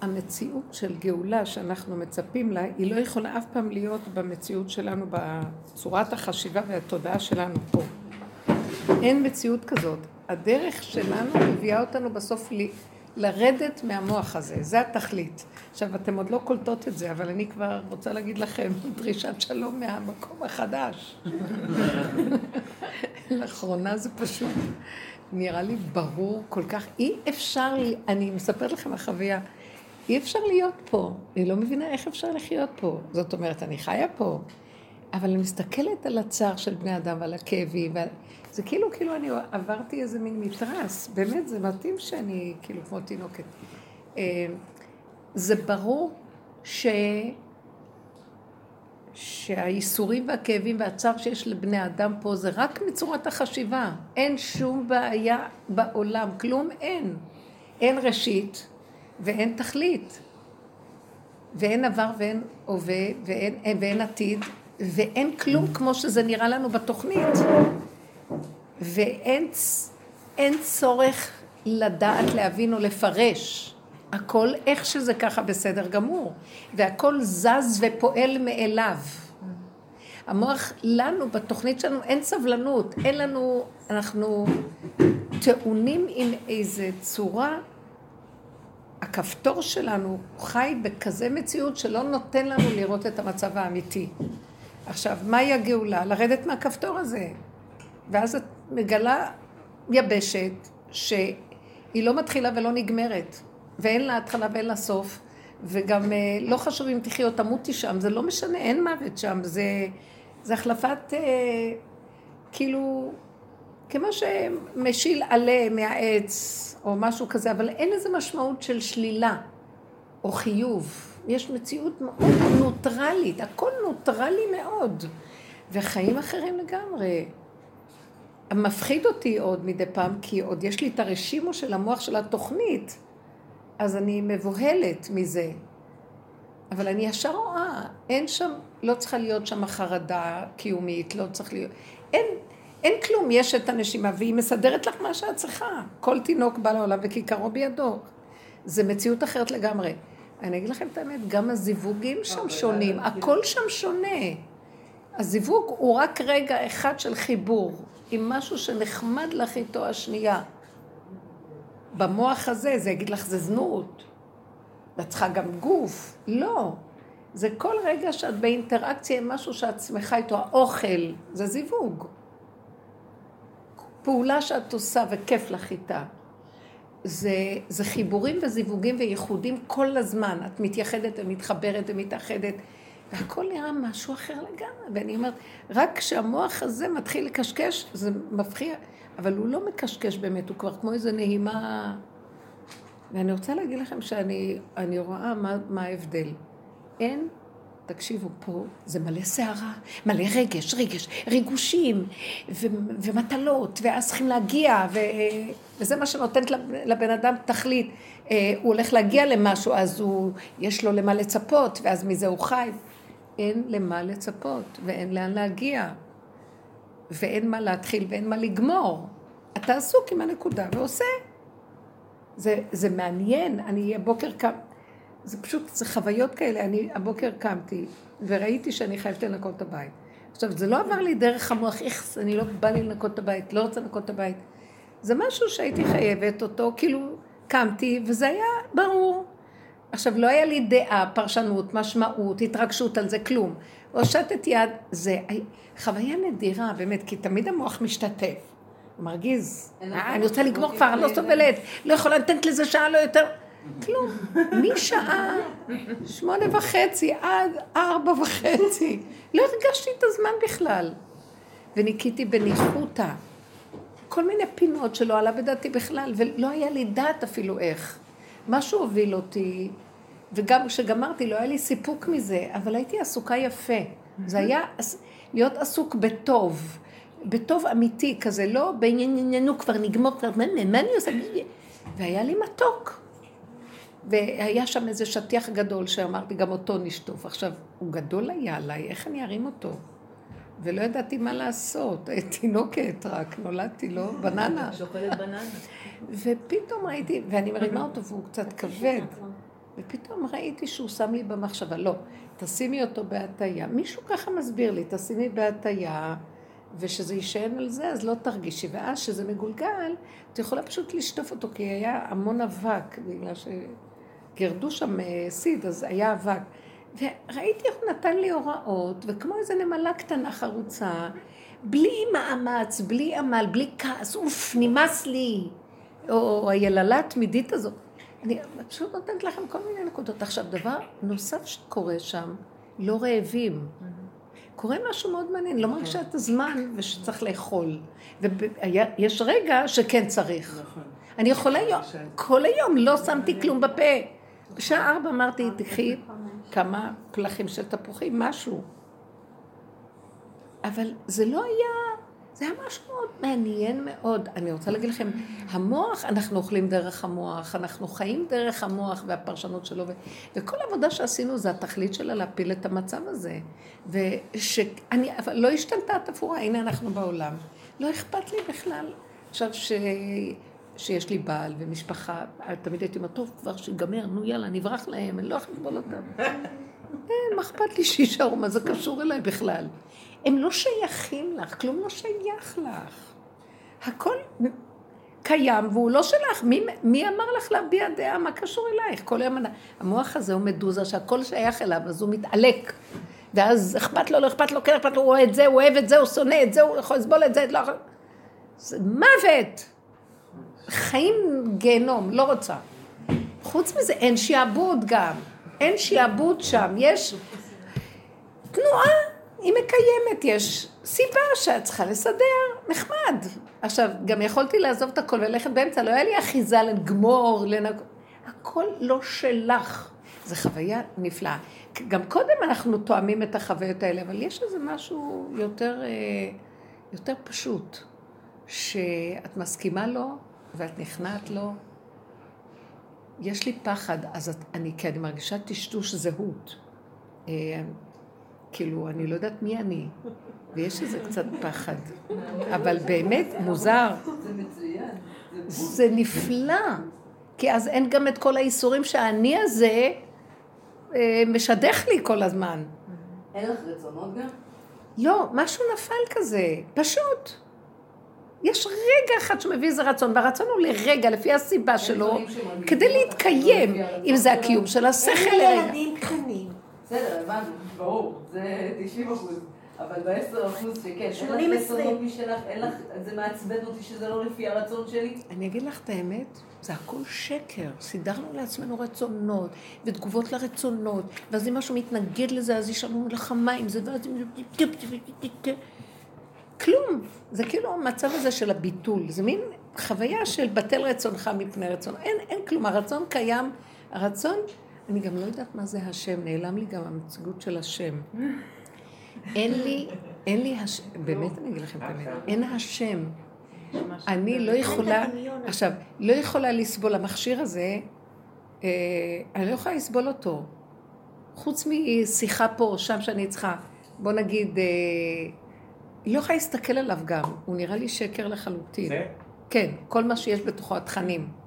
המציאות של גאולה שאנחנו מצפים לה, היא לא יכולה אף פעם להיות במציאות שלנו, בצורת החשיבה והתודעה שלנו פה. אין מציאות כזאת. הדרך שלנו מביאה אותנו בסוף ל... לרדת מהמוח הזה, זה התכלית. עכשיו, אתם עוד לא קולטות את זה, אבל אני כבר רוצה להגיד לכם דרישת שלום מהמקום החדש. לאחרונה זה פשוט נראה לי ברור כל כך. אי אפשר, אני מספרת לכם החוויה, אי אפשר להיות פה. אני לא מבינה איך אפשר לחיות פה. זאת אומרת, אני חיה פה, אבל אני מסתכלת על הצער של בני אדם ועל הכאבים, ועל... זה כאילו, כאילו אני עברתי איזה מין מתרס, באמת, זה מתאים שאני כאילו כמו תינוקת. אה, זה ברור ש... שהייסורים והכאבים והצער שיש לבני אדם פה זה רק מצורת החשיבה. אין שום בעיה בעולם, כלום אין. אין ראשית ואין תכלית. ואין עבר ואין הווה ואין, ואין עתיד ואין כלום כמו שזה נראה לנו בתוכנית. ואין צורך לדעת, להבין או לפרש. הכל איך שזה ככה בסדר גמור, והכל זז ופועל מאליו. המוח, לנו, בתוכנית שלנו, אין סבלנות, אין לנו, אנחנו טעונים עם איזה צורה, הכפתור שלנו חי בכזה מציאות שלא נותן לנו לראות את המצב האמיתי. עכשיו, מהי הגאולה? לרדת מהכפתור הזה. ואז את מגלה יבשת שהיא לא מתחילה ולא נגמרת. ואין לה התחלה ואין לה סוף, וגם אה, לא חשוב אם תחי או תמותי שם, זה לא משנה, אין מוות שם, זה, זה החלפת, אה, כאילו, כמו שמשיל עלה מהעץ, או משהו כזה, אבל אין לזה משמעות של שלילה, או חיוב. יש מציאות מאוד נוטרלית, הכל נוטרלי מאוד, וחיים אחרים לגמרי. מפחיד אותי עוד מדי פעם, כי עוד יש לי את הרשימו של המוח של התוכנית. אז אני מבוהלת מזה. אבל אני ישר רואה, אין שם, לא צריכה להיות שם חרדה קיומית, לא צריך להיות, אין, אין כלום, יש את הנשימה והיא מסדרת לך מה שאת צריכה. כל תינוק בא לעולם וכיכרו בידו. זה מציאות אחרת לגמרי. אני אגיד לכם את האמת, גם הזיווגים שם שונים, הכל שם שונה. הזיווג הוא רק רגע אחד של חיבור עם משהו שנחמד לך איתו השנייה. במוח הזה, זה יגיד לך, זה זנות. ואת צריכה גם גוף. לא. זה כל רגע שאת באינטראקציה עם משהו שאת שמחה איתו, האוכל, זה זיווג. פעולה שאת עושה וכיף לך איתה. זה, זה חיבורים וזיווגים וייחודים כל הזמן. את מתייחדת ומתחברת ומתאחדת, והכל נראה משהו אחר לגמרי. ואני אומרת, רק כשהמוח הזה מתחיל לקשקש, זה מפחיע. אבל הוא לא מקשקש באמת, הוא כבר כמו איזה נהימה... ואני רוצה להגיד לכם שאני רואה מה, מה ההבדל. אין, תקשיבו, פה זה מלא סערה, מלא רגש, רגש, ריגושים ו, ומטלות, ואז צריכים להגיע, ו, וזה מה שנותנת לבן אדם תכלית. אה, הוא הולך להגיע למשהו, אז הוא, יש לו למה לצפות, ואז מזה הוא חי. אין למה לצפות, ואין לאן להגיע. ואין מה להתחיל ואין מה לגמור. אתה עסוק עם הנקודה ועושה. זה, זה מעניין, אני הבוקר קם, זה פשוט, זה חוויות כאלה, אני הבוקר קמתי וראיתי שאני חייבת לנקות את הבית. עכשיו, זה לא עבר לי דרך המוח, איך אני לא בא לי לנקות את הבית, לא רוצה לנקות את הבית. זה משהו שהייתי חייבת אותו, כאילו, קמתי, וזה היה ברור. עכשיו, לא היה לי דעה, פרשנות, משמעות, התרגשות על זה, כלום. הושטת יד, זה חוויה נדירה, באמת, כי תמיד המוח משתתף. מרגיז. אני רוצה לגמור כבר, אני לא סובלת, לא יכולה לתת לזה שעה, לא יותר. כלום. משעה שמונה וחצי עד ארבע וחצי. לא הרגשתי את הזמן בכלל. וניקיתי בניחותא. כל מיני פינות שלא עלה בדעתי בכלל, ולא היה לי דעת אפילו איך. משהו הוביל אותי, וגם כשגמרתי לא היה לי סיפוק מזה, אבל הייתי עסוקה יפה. זה היה להיות עסוק בטוב, בטוב אמיתי כזה, לא בעניינו כבר נגמור, כבר מה, מה אני עושה? והיה לי מתוק. והיה שם איזה שטיח גדול שאמרתי, גם אותו נשטוף. עכשיו, הוא גדול היה עליי, איך אני ארים אותו? ולא ידעתי מה לעשות. תינוקת רק, נולדתי, לא? בננה. שוקלת בננה. ופתאום ראיתי, ואני מרימה אותו והוא קצת כבד. ופתאום ראיתי שהוא שם לי במחשבה, לא, תשימי אותו בהטייה. מישהו ככה מסביר לי, תשימי בהטייה, ושזה יישען על זה, אז לא תרגישי. ואז כשזה מגולגל, את יכולה פשוט לשטוף אותו, כי היה המון אבק, בגלל שגירדו שם אה, סיד, אז היה אבק. וראיתי איך הוא נתן לי הוראות, וכמו איזה נמלה קטנה חרוצה, בלי מאמץ, בלי עמל, בלי כעס, אוף, נמאס לי. או היללה התמידית הזאת. אני פשוט נותנת לכם כל מיני נקודות. עכשיו, דבר נוסף שקורה שם, לא רעבים. קורה משהו מאוד מעניין, לא מרגישה את הזמן ושצריך לאכול. ויש רגע שכן צריך. נכון. אני יכולה היום, כל היום לא שמתי כלום בפה. בשעה ארבע אמרתי, תקחי כמה פלחים של תפוחים, משהו. אבל זה לא היה זה היה משהו מאוד מעניין מאוד. אני רוצה להגיד לכם, המוח, אנחנו אוכלים דרך המוח, אנחנו חיים דרך המוח והפרשנות שלו, ו- וכל עבודה שעשינו זה התכלית שלה להפיל את המצב הזה. ושאני, אבל לא השתנתה התפאורה, הנה אנחנו בעולם. לא אכפת לי בכלל. עכשיו ש... שיש לי בעל ומשפחה, תמיד הייתי אומרת, טוב, כבר שיגמר, נו יאללה, נברח להם, אני לא יכולה לסבול אותם. אין, מה אכפת לי שיישארו, מה זה קשור אליי בכלל? הם לא שייכים לך, כלום לא שייך לך. הכל קיים והוא לא שלך. מי, מי אמר לך להביע דעה? מה קשור אלייך? כל היום המוח הזה הוא מדוזה שהכל שייך אליו, אז הוא מתעלק. ואז אכפת לו, לא אכפת לו, כן אכפת לו, הוא אוהב את זה, הוא אוהב את זה, הוא שונא את זה, הוא יכול לסבול את זה, לא יכול... זה מוות. חיים גיהנום, לא רוצה. חוץ מזה, אין שיעבוד גם. אין שיעבוד שם. יש תנועה היא מקיימת, יש סיבה שאת צריכה לסדר, נחמד. עכשיו, גם יכולתי לעזוב את הכל וללכת באמצע, לא היה לי אחיזה לגמור, לנג... הכל לא שלך. זו חוויה נפלאה. גם קודם אנחנו תואמים את החוויות האלה, אבל יש איזה משהו יותר, אה, יותר פשוט, שאת מסכימה לו ואת נכנעת לו. יש לי פחד, אז את, אני, כי אני מרגישה טשטוש זהות. כאילו, אני לא יודעת מי אני, ויש איזה קצת פחד. אבל באמת, מוזר. זה מצוין. זה נפלא. כי אז אין גם את כל האיסורים שהאני הזה אה, משדך לי כל הזמן. אין לך רצונות גם? לא, משהו נפל כזה, פשוט. יש רגע אחד שמביא איזה רצון, והרצון הוא לרגע, לפי הסיבה שלו, כדי להתקיים, אם זה הקיום של השכל לרגע. אין ילדים קטנים. בסדר, הבנו, ברור, זה 90 אחוז. אבל ב-10 אחוז שכן, אין לך רצונות משלך, אין לך, זה מעצבן אותי שזה לא לפי הרצון שלי. אני אגיד לך את האמת, זה הכל שקר. סידרנו לעצמנו רצונות, ותגובות לרצונות, ואז אם משהו מתנגד לזה, אז יש לנו מלחמה עם זה, ואז... כלום. זה כאילו המצב הזה של הביטול. זה מין חוויה של בטל רצונך מפני רצון. אין, אין כלום. הרצון קיים. הרצון אני גם לא יודעת מה זה השם, נעלם לי גם המציגות של השם. אין לי, אין לי השם, באמת אני אגיד לכם את האמת, אין השם. אני לא יכולה, עכשיו, לא יכולה לסבול, המכשיר הזה, אה, אני לא יכולה לסבול אותו. חוץ משיחה פה או שם שאני צריכה, בוא נגיד, אה, לא יכולה להסתכל עליו גם, הוא נראה לי שקר לחלוטין. זה? כן, כל מה שיש בתוכו, התכנים.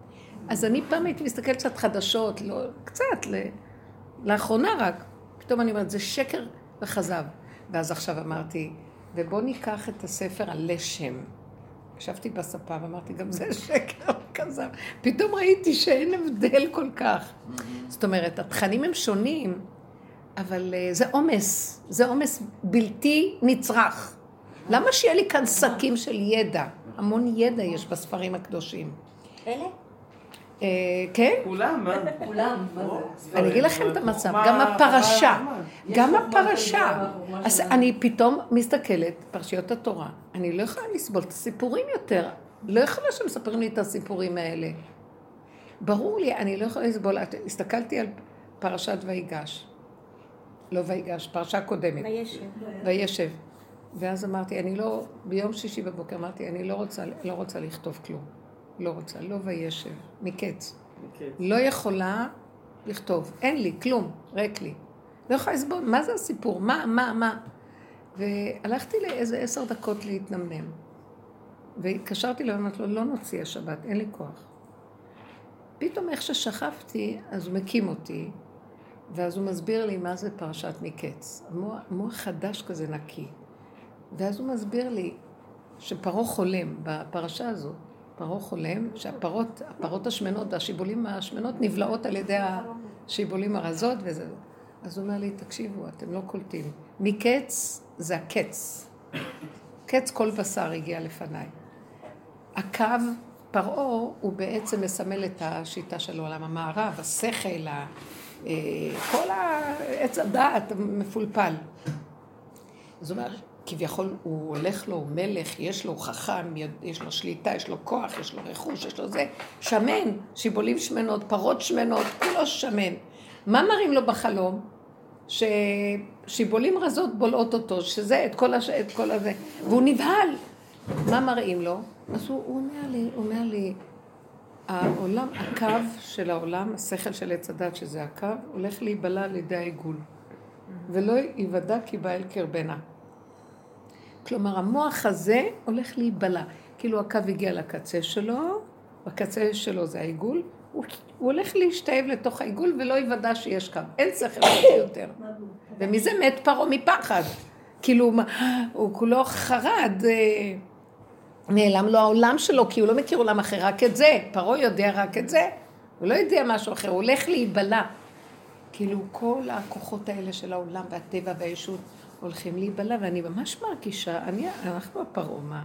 אז אני פעם הייתי מסתכלת קצת חדשות, לא, קצת, ל, לאחרונה רק. פתאום אני אומרת, זה שקר וכזב. ואז עכשיו אמרתי, ובוא ניקח את הספר הלשם. ישבתי בספה ואמרתי, גם זה שקר וכזב. פתאום ראיתי שאין הבדל כל כך. זאת אומרת, התכנים הם שונים, אבל uh, זה עומס, זה עומס בלתי נצרך. למה שיהיה לי כאן שקים של ידע? המון ידע יש בספרים הקדושים. אלה? אה, כן? כולם, מה? כולם, מה זה? אני אגיד לכם את המצב, גם הפרשה, גם הפרשה. אז אני פתאום מסתכלת, פרשיות התורה, אני לא יכולה לסבול את הסיפורים יותר. לא יכולה שמספרים לי את הסיפורים האלה. ברור לי, אני לא יכולה לסבול. הסתכלתי על פרשת ויגש. לא ויגש, פרשה קודמת. וישב. וישב. ואז אמרתי, אני לא, ביום שישי בבוקר אמרתי, אני לא רוצה, לא רוצה לכתוב כלום. לא רוצה, לא וישב, מקץ. מקץ. לא יכולה לכתוב, אין לי, כלום, ריק לי. לא יכולה לסבול, מה זה הסיפור? מה, מה, מה? והלכתי לאיזה עשר דקות להתנמנם. והתקשרתי לו, אמרתי לו, לא נוציא השבת, אין לי כוח. פתאום איך ששכבתי, אז הוא מקים אותי, ואז הוא מסביר לי מה זה פרשת מקץ. מוח, מוח חדש כזה נקי. ואז הוא מסביר לי שפרעה חולם בפרשה הזאת. פרעה חולם שהפרות, הפרות השמנות והשיבולים השמנות נבלעות על ידי השיבולים הרזות וזה. אז הוא אומר לי, תקשיבו, אתם לא קולטים. מקץ זה הקץ. קץ כל בשר הגיע לפניי. הקו, פרעה, הוא בעצם מסמל את השיטה של עולם המערב, השכל, אה, כל העץ הדעת המפולפל. זאת אומרת, כביכול הוא הולך לו, הוא מלך, יש לו, חכם, יש לו שליטה, יש לו כוח, יש לו רכוש, יש לו זה, שמן, שיבולים שמנות, פרות שמנות, כולו שמן. מה מראים לו בחלום? ששיבולים רזות בולעות אותו, שזה, את כל, הש... את כל הזה, והוא נבהל. מה מראים לו? אז הוא, הוא אומר לי, הוא אומר לי, העולם, הקו של העולם, השכל של עץ הדת, שזה הקו, הולך להיבלע על ידי העיגול. ולא ייוודע כי בא אל קרבנה. כלומר, המוח הזה הולך להיבלע. כאילו הקו הגיע לקצה שלו, בקצה שלו זה העיגול, הוא, הוא הולך להשתאב לתוך העיגול ולא יוודע שיש קו. אין שכל יותר. ומזה מת פרעה מפחד. כאילו, הוא כולו חרד, אה, נעלם לו העולם שלו, כי הוא לא מכיר עולם אחר, רק את זה. פרעה יודע רק את זה, הוא לא יודע משהו אחר, הוא הולך להיבלע. כאילו, כל הכוחות האלה של העולם והטבע והישות הולכים להיבלע, ואני ממש מרגישה, אני, אנחנו הפרעה, מה?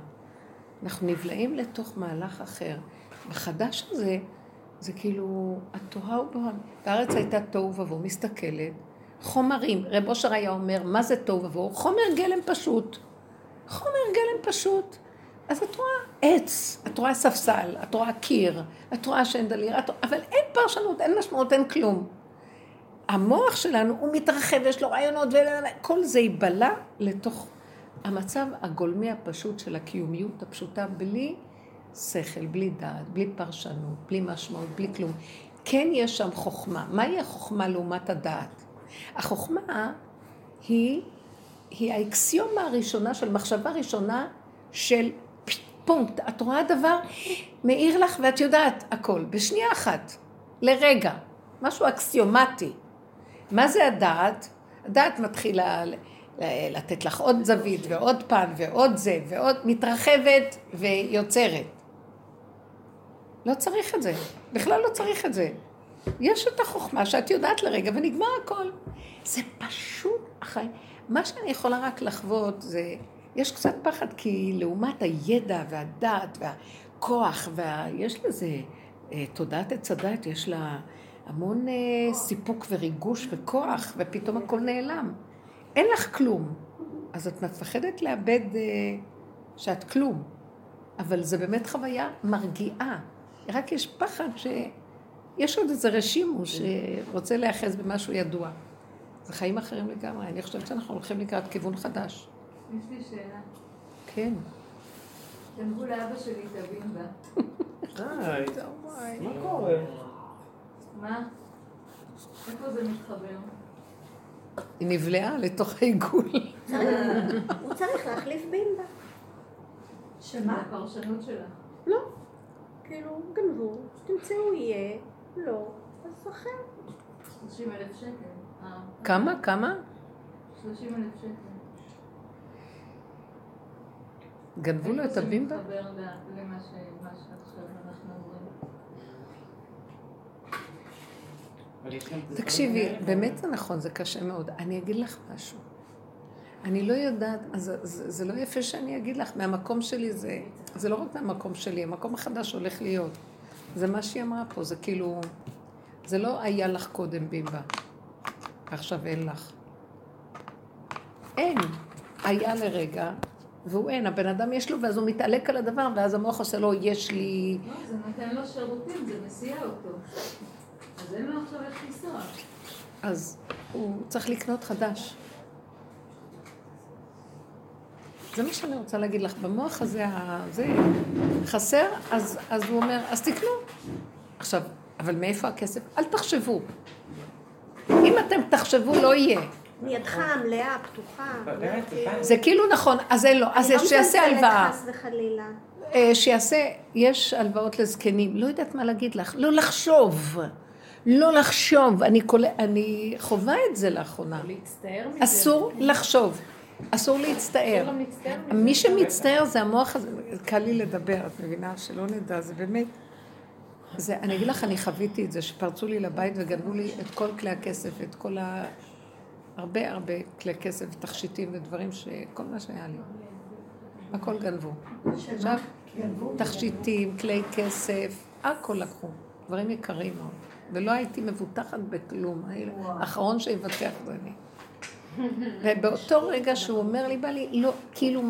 אנחנו נבלעים לתוך מהלך אחר. החדש הזה, זה כאילו, התוהה ובוהה. והארץ הייתה תוהו ובוהו, מסתכלת, חומרים, רב אושר היה אומר, מה זה תוהו ובוהו? חומר גלם פשוט. חומר גלם פשוט. אז את רואה עץ, את רואה ספסל, את רואה קיר, את רואה שנדליר, את... אבל אין פרשנות, אין משמעות, אין כלום. המוח שלנו, הוא מתרחב, יש לו רעיונות, וכל זה ייבלע לתוך המצב הגולמי הפשוט של הקיומיות הפשוטה, בלי שכל, בלי דעת, בלי פרשנות, בלי משמעות, בלי כלום. כן יש שם חוכמה. מהי החוכמה לעומת הדעת? החוכמה היא, היא האקסיומה הראשונה של מחשבה ראשונה של פונקט. את רואה דבר, מאיר לך ואת יודעת הכל, בשנייה אחת, לרגע, משהו אקסיומטי. מה זה הדעת? הדעת מתחילה לתת לך עוד זווית ועוד פן ועוד זה ועוד, מתרחבת ויוצרת. לא צריך את זה, בכלל לא צריך את זה. יש את החוכמה שאת יודעת לרגע ונגמר הכל. זה פשוט החיים. מה שאני יכולה רק לחוות זה, יש קצת פחד כי לעומת הידע והדעת והכוח, וה... יש לזה, אה, תודעת עץ הדת, יש לה המון אה, סיפוק וריגוש וכוח, ופתאום הכל נעלם. אין לך כלום. אז את מפחדת לאבד אה, שאת כלום. אבל זה באמת חוויה מרגיעה. רק יש פחד שיש עוד איזה רשימו שרוצה להיאחז במשהו ידוע. זה חיים אחרים לגמרי. אני חושבת שאנחנו הולכים לקראת כיוון חדש. יש לי שאלה. כן. גנבו לאבא שלי את הבימבה. די. מה קורה? מה? איפה זה מתחבר? היא נבלעה לתוך העיגול. הוא צריך להחליף בימבה. שמה? הפרשנות שלך. לא. כאילו, גנבו, תמצאו יהיה, לא, אז אחר. 30 אלף שקל. אה. כמה? כמה? 30 אלף שקל. גנבו לו את הבימבה? איפה זה מתחבר למה שעכשיו אנחנו אומרים? תקשיבי, באמת זה נכון, זה קשה מאוד. אני אגיד לך משהו. אני לא יודעת, אז זה, זה לא יפה שאני אגיד לך, מהמקום שלי זה, זה לא רק מהמקום שלי, המקום החדש הולך להיות. זה מה שהיא אמרה פה, זה כאילו, זה לא היה לך קודם בימבה, עכשיו אין לך. אין. היה לרגע, והוא אין. הבן אדם יש לו, ואז הוא מתעלק על הדבר, ואז המוח עושה לו, יש לי... לא, זה נותן לו שירותים, זה מסיע אותו. אז אין לו עכשיו איך לנסוע. אז הוא צריך לקנות חדש. זה מה שאני רוצה להגיד לך. במוח הזה, זה חסר, אז, אז הוא אומר, אז תקנו. עכשיו, אבל מאיפה הכסף? אל תחשבו. אם אתם תחשבו, לא יהיה. מידך המלאה, פתוחה. זה כאילו נכון, אז אין לו, אז שיעשה הלוואה. חס וחלילה. אה, שיעשה, יש הלוואות לזקנים, לא יודעת מה להגיד לך, לא לחשוב. לא לחשוב, אני, קול... אני חווה את זה לאחרונה. להצטער מזה. אסור לחשוב, אסור להצטער. מי שמצטער זה המוח הזה, קל לי לדבר, את מבינה? שלא נדע, זה באמת... זה, אני אגיד לך, אני חוויתי את זה, שפרצו לי לבית וגנבו לי את כל כלי הכסף, את כל ה... הרבה הרבה כלי כסף, תכשיטים ודברים, שכל מה שהיה לי. הכל גנבו. עכשיו, תכשיטים, כלי כסף, הכל לקחו. דברים יקרים מאוד. ולא הייתי מבוטחת בכלום. האחרון שיבטח זה אני. ובאותו רגע שהוא אומר לי, בא לי, לא, כאילו,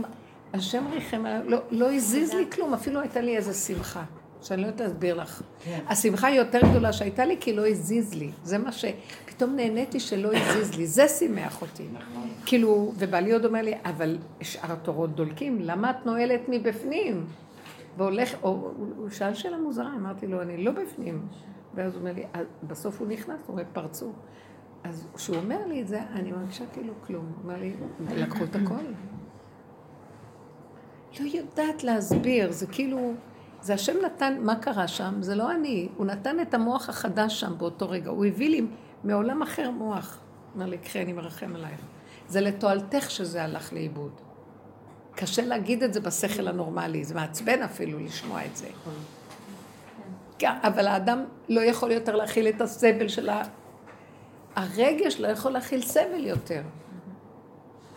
השם ריחם לא, לא הזיז לי כלום, אפילו הייתה לי איזו שמחה. שאני לא יודעת להסביר לך. כן. השמחה היא יותר גדולה שהייתה לי, כי לא הזיז לי. זה מה ש... פתאום נהניתי שלא הזיז לי, זה שימח אותי. כאילו, ובעלי עוד אומר לי, אבל שאר התורות דולקים, למה את נועלת מבפנים? והולך, או, הוא שאל שאלה מוזרה, אמרתי לו, אני לא בפנים. ואז הוא אומר לי, בסוף הוא נכנס, הוא רואה פרצו. אז כשהוא אומר לי את זה, אני מרגישה כאילו כלום. הוא אומר לי, לקחו את הכל. לא יודעת להסביר, זה כאילו, זה השם נתן, מה קרה שם? זה לא אני, הוא נתן את המוח החדש שם באותו רגע. הוא הביא לי מעולם אחר מוח. אמר לי, קחי, אני מרחם עלייך. זה לתועלתך שזה הלך לאיבוד. קשה להגיד את זה בשכל הנורמלי, זה מעצבן אפילו לשמוע את זה. אבל האדם לא יכול יותר להכיל את הסבל של ה... הרגש לא יכול להכיל סבל יותר.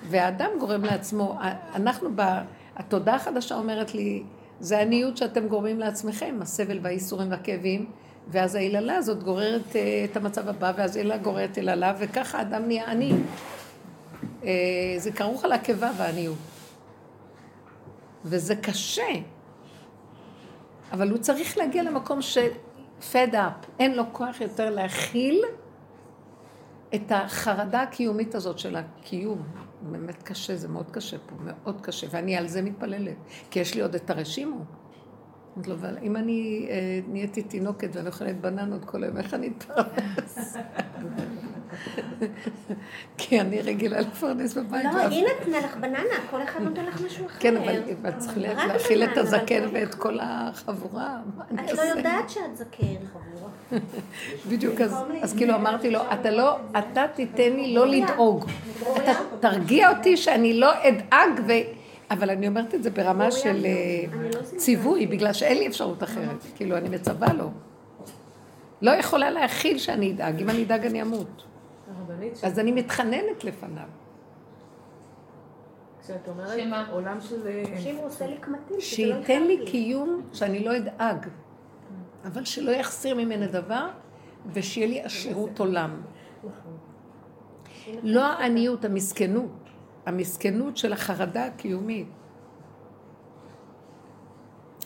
והאדם גורם לעצמו, אנחנו, ב... התודעה החדשה אומרת לי, זה עניות שאתם גורמים לעצמכם, הסבל והאיסורים והכאבים, ואז היללה הזאת גוררת אה, את המצב הבא, ואז היללה גוררת יללה, וככה האדם נהיה עני. אה, זה כרוך על הקיבה והעניות. וזה קשה. אבל הוא צריך להגיע למקום של fed up, אין לו כוח יותר להכיל את החרדה הקיומית הזאת של הקיום. באמת קשה, זה מאוד קשה פה, מאוד קשה, ואני על זה מתפללת, כי יש לי עוד את הרשימו. אמרתי לו, אבל אם אני אה, נהייתי תינוקת ואני אוכלת בננות כל היום, איך אני אתפרנס? כי אני רגילה לפרנס בבית. לא, היא נתנה לך בננה, כל אחד נותן לך משהו אחר. כן, אבל את צריכה להכיל את הזקן ואת כל החבורה. את לא יודעת שאת זקן. בדיוק, אז כאילו אמרתי לו, אתה לא, אתה תיתן לי לא לדאוג. אתה תרגיע אותי שאני לא אדאג ו... אבל אני אומרת את זה ברמה של אה, לא ציווי, בגלל שאין לי אפשרות אחרת. כאילו, אני מצווה לו. לא יכולה להכיל שאני אדאג, אם אני אדאג אני אמות. אז אני מתחננת לפניו. כשאת אומרת עולם של... אה, שייתן לי קיום שאני לא אדאג, אבל שלא יחסיר ממנו דבר, ושיהיה לי עשירות עולם. נכון. לא העניות, המסכנות. המסכנות של החרדה הקיומית.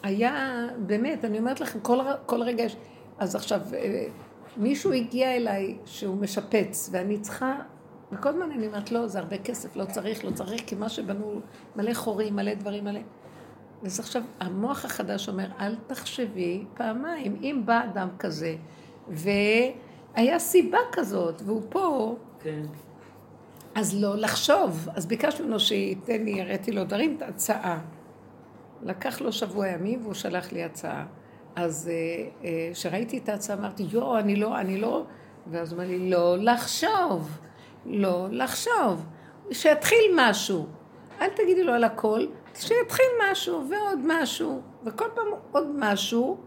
היה, באמת, אני אומרת לכם, כל, כל רגע יש... אז עכשיו, אה, מישהו הגיע אליי שהוא משפץ, ואני צריכה, וכל הזמן אני אומרת, לא, זה הרבה כסף, לא צריך, לא צריך, כי מה שבנו, מלא חורים, מלא דברים, מלא... אז עכשיו, המוח החדש אומר, אל תחשבי פעמיים, אם בא אדם כזה, והיה סיבה כזאת, והוא פה, כן. אז לא לחשוב. אז ביקשנו ממנו שייתן לי, הראיתי לו דברים, את ההצעה. לקח לו שבוע ימים והוא שלח לי הצעה. אז כשראיתי אה, אה, את ההצעה אמרתי, יואו, אני לא, אני לא... ואז הוא אמר לי, לא לחשוב, לא לחשוב. שיתחיל משהו. אל תגידי לו על הכל, שיתחיל משהו ועוד משהו, וכל פעם עוד משהו,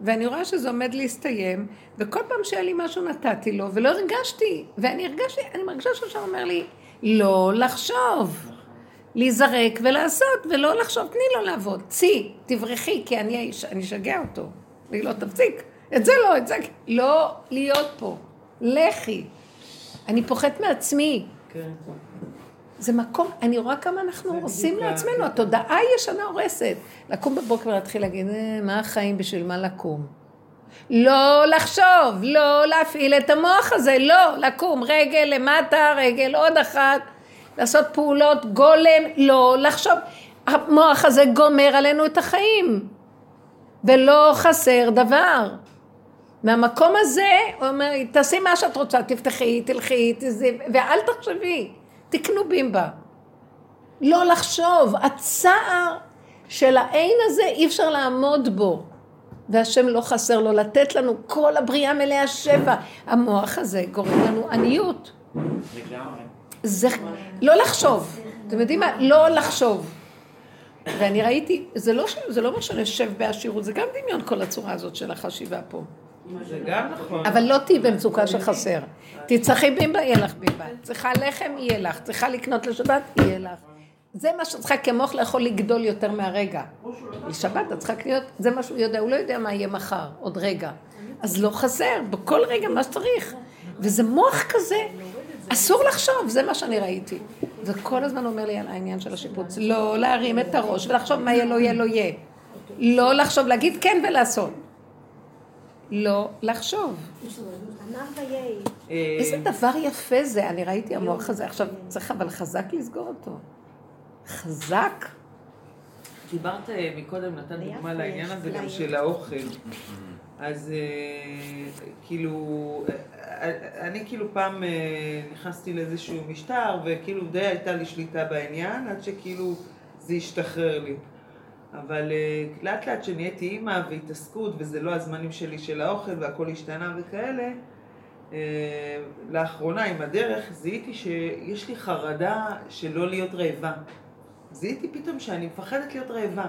ואני רואה שזה עומד להסתיים, וכל פעם שהיה לי משהו נתתי לו, ולא הרגשתי, ואני הרגשתי, אני מרגישה שעכשיו אומר לי, לא לחשוב, להיזרק ולעשות, ולא לחשוב, תני לו לעבוד, צי, תברחי, כי אני אשגע אותו, והיא לא תפסיק, את זה לא, את זה, לא להיות פה, לכי. אני פוחדת מעצמי. כן. זה מקום, אני רואה כמה אנחנו הורסים לעצמנו, התודעה הישנה הורסת. לקום בבוקר ולהתחיל להגיד, אה, מה החיים, בשביל מה לקום? לא לחשוב, לא להפעיל את המוח הזה, לא, לקום, רגל למטה, רגל עוד אחת, לעשות פעולות גולם, לא לחשוב. המוח הזה גומר עלינו את החיים, ולא חסר דבר. מהמקום הזה, הוא אומר, תעשי מה שאת רוצה, תפתחי, תלכי, תזה, ואל תחשבי. תקנו בימבה. לא לחשוב, הצער, של האין הזה אי אפשר לעמוד בו. והשם לא חסר לו לתת לנו כל הבריאה מלאה שבע. המוח הזה גורם לנו עניות. זה לא לחשוב. אתם יודעים מה? לא לחשוב. ואני ראיתי, זה לא, זה לא שנשב בעשירות, זה גם דמיון כל הצורה הזאת של החשיבה פה. זה גם נכון. אבל לא תהיי במצוקה שחסר. תצטרכי בימבה, יהיה לך בימבה. צריכה לחם, יהיה לך. צריכה לקנות לשבת, יהיה לך. זה מה שצריכה כמוך לאכול לגדול יותר מהרגע. לשבת את צריכה לקנות, זה מה שהוא יודע, הוא לא יודע מה יהיה מחר, עוד רגע. אז לא חסר, בכל רגע מה שצריך. וזה מוח כזה, אסור לחשוב, זה מה שאני ראיתי. זה כל הזמן אומר לי על העניין של השיפוץ, לא להרים את הראש ולחשוב מה יהיה, לא יהיה, לא יהיה. לא לחשוב, להגיד כן ולעשות. לא לחשוב. אה, איזה דבר יפה זה, אני ראיתי המוח הזה, עכשיו צריך אבל חזק לסגור אותו. חזק. דיברת אה, מקודם, נתן דוגמה לעניין הזה גם של האוכל. אז אה, כאילו, אני כאילו פעם נכנסתי לאיזשהו משטר, וכאילו די הייתה לי שליטה בעניין, עד שכאילו זה השתחרר לי. אבל אה, לאט לאט שנהייתי אימא והתעסקות, וזה לא הזמנים שלי של האוכל, והכל השתנה וכאלה, אה, לאחרונה עם הדרך זיהיתי שיש לי חרדה של לא להיות רעבה. זיהיתי פתאום שאני מפחדת להיות רעבה.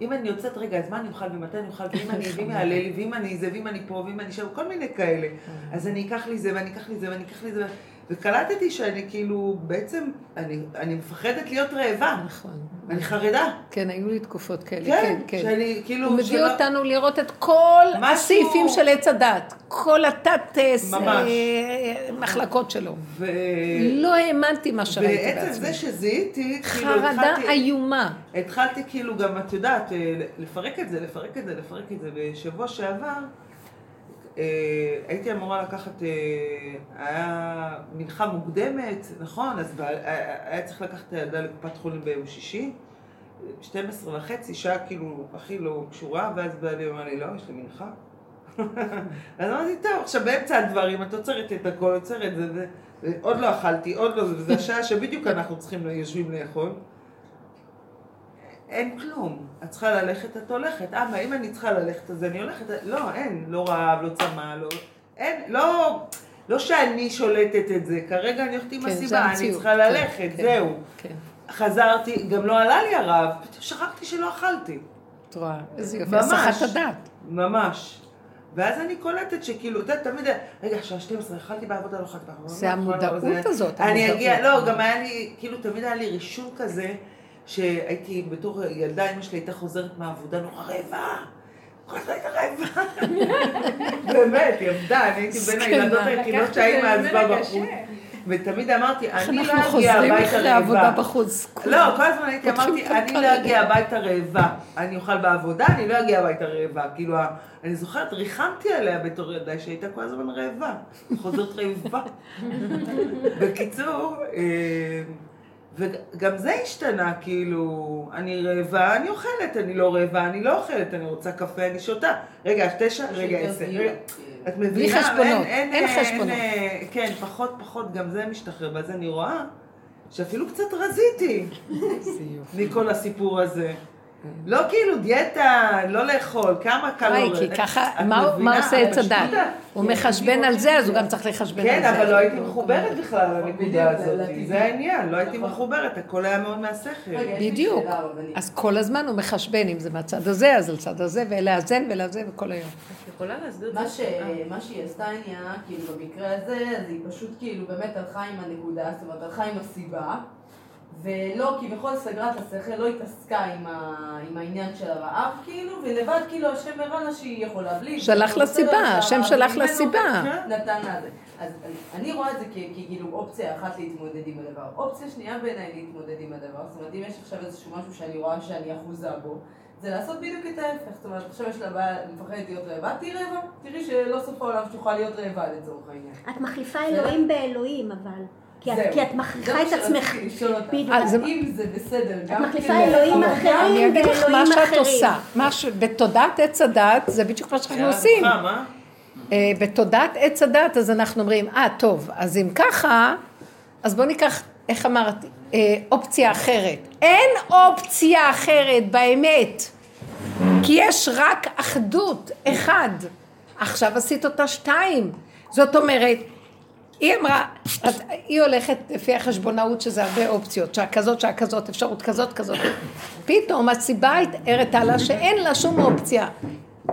אם אני יוצאת, רגע, אז מה אני אוכל ומתי אני אוכל, ואם אני, ואם יעלה לי, ואם אני זה, ואם אני פה, ואם אני שם, כל מיני כאלה. אז אני אקח לי זה, ואני אקח לי זה, ואני אקח לי זה, וקלטתי שאני כאילו, בעצם, אני, אני מפחדת להיות רעבה. נכון. אני חרדה. כן, היו לי תקופות כאלה, כן, כן, כן. שאני כאילו... הוא מביא שלא- אותנו לראות את כל משהו- הסעיפים של עץ הדת, כל התת אה, מחלקות שלו. ו... לא האמנתי מה שראיתי בעצם בעצמי. זה שזיהיתי, כאילו חרדה התחלתי, איומה. התחלתי כאילו גם, את יודעת, אה, לפרק את זה, לפרק את זה, לפרק את זה. בשבוע שעבר הייתי אמורה לקחת, אה, היה מנחה מוקדמת, נכון? אז בא- היה צריך לקחת את הילדה לקופת חולים ביום שישי. 12 וחצי, שעה כאילו הכי לא קשורה, ואז בעלי אמר לי, לא, יש לי מנחה. אז אמרתי, טוב, עכשיו באמצע הדברים, את עוצרת את הכל, עוצרת, זה, עוד לא אכלתי, עוד לא, זה השעה שבדיוק אנחנו צריכים, יושבים לאכול. אין כלום. את צריכה ללכת, את הולכת. אבא, אם אני צריכה ללכת, אז אני הולכת. לא, אין. לא רעב, לא צמא, לא... אין, לא... לא שאני שולטת את זה. כרגע אני הולכת עם כן, הסיבה, אני המציאות. צריכה כן, ללכת, כן, זהו. כן. חזרתי, גם לא עלה לי הרעב, שכחתי שלא אכלתי. את רואה, איזה יופי. ממש. הסחת הדעת. ממש. ואז אני קולטת שכאילו, את יודעת, תמיד, רגע, שעה 12, אכלתי בעבודה, לא אכלתי בעבודה. זה לא המודעות הזאת, אני. אגיע, לא, גם היה לי, כאילו, תמיד היה לי רישום כזה, שהייתי בתור ילדה, אמא שלי הייתה חוזרת מהעבודה נורא רעבה. כל הזמן הייתה רעבה. באמת, היא עבדה, אני הייתי בין. הילדות היחידות שהאימא עזבה בחוץ. ותמיד אמרתי, אני לא אגיע הביתה רעבה. בחוץ. לא, כל הזמן הייתי, אמרתי, אני לא. אגיע הביתה רעבה. אני אוכל בעבודה, אני לא אגיע הביתה רעבה. כאילו, אני זוכרת, ריחמתי עליה בתור ילדה שהייתה כל הזמן רעבה. חוזרת רעבה. בקיצור, אה, וגם זה השתנה, כאילו, אני רעבה, אני אוכלת, אני לא רעבה, אני לא אוכלת, אני רוצה קפה, אני שותה. רגע, תשע, רגע, עשר. את מבינה? חשבונות, אין חשבונות. אה, כן, פחות פחות, גם זה משתחרר, ואז אני רואה שאפילו קצת רזיתי מכל הסיפור הזה. לא כאילו דיאטה, לא לאכול, כמה קלוריות. כי ככה, מה עושה עץ הדת? הוא מחשבן על זה, אז הוא גם צריך לחשבן על כן, זה. אבל לא הייתי מחוברת בכלל לנקודה בדיוק, הזאת. זה העניין, לא הייתי נכון. מחוברת, הכל היה מאוד מהשכל. בדיוק. אז כל הזמן הוא מחשבן, אם זה מהצד הזה, אז לצד הזה, ולאזן ולזה, וכל היום. את יכולה להסביר את מה, זה? ש... מה שהיא עשתה עניין, כאילו במקרה הזה, אז היא פשוט כאילו באמת הלכה עם הנקודה, זאת אומרת הלכה עם הסיבה, ולא, כביכול סגרה את השכל, לא התעסקה עם, ה... עם העניין של הרעב, כאילו, ולבד כאילו השם הראה לה שהיא יכולה בלי. שלח זה לה סיבה, השם שלח לה סיבה. נתן לה זה. אז אני- אני רואה את זה כ- ככאילו אופציה אחת להתמודד עם הדבר. אופציה שנייה בעיניי להתמודד עם הדבר, זאת אומרת אם יש עכשיו איזשהו משהו שאני רואה שאני אחוזה בו, זה לעשות בדיוק את ההפך, זאת אומרת עכשיו יש לה בעיה, מפחדת להיות רעבה, תהיי רעבה, תראי שלא סוף העולם שתוכל להיות רעבה לצורך העניין. את מחליפה אלוהים באלוהים, אבל. כי את-. כי מכריחה מה את עצמך. שרציתי לשאול אותך. בדיוק. זה- האם זה בסדר את גם מחליפה כאילו- אלוהים אבל אחרים אני אגיד לך מה באלוהים שאת אחרים. עושה. בתודעת עץ הדת, זה בדיוק מה שאנחנו עושים. אה, בתודעת עץ הדת, אז אנחנו אומרים, אה, טוב, אז אם ככה, אז בואו ניקח, איך אמרתי, אה, אופציה אחרת. אין אופציה אחרת באמת. כי יש רק אחדות, אחד. עכשיו עשית אותה שתיים. זאת אומרת, היא אמרה, היא הולכת לפי החשבונאות שזה הרבה אופציות, שעה כזאת, שעה כזאת, אפשרות כזאת, כזאת. פתאום הסיבה הראתה לה שאין לה שום אופציה.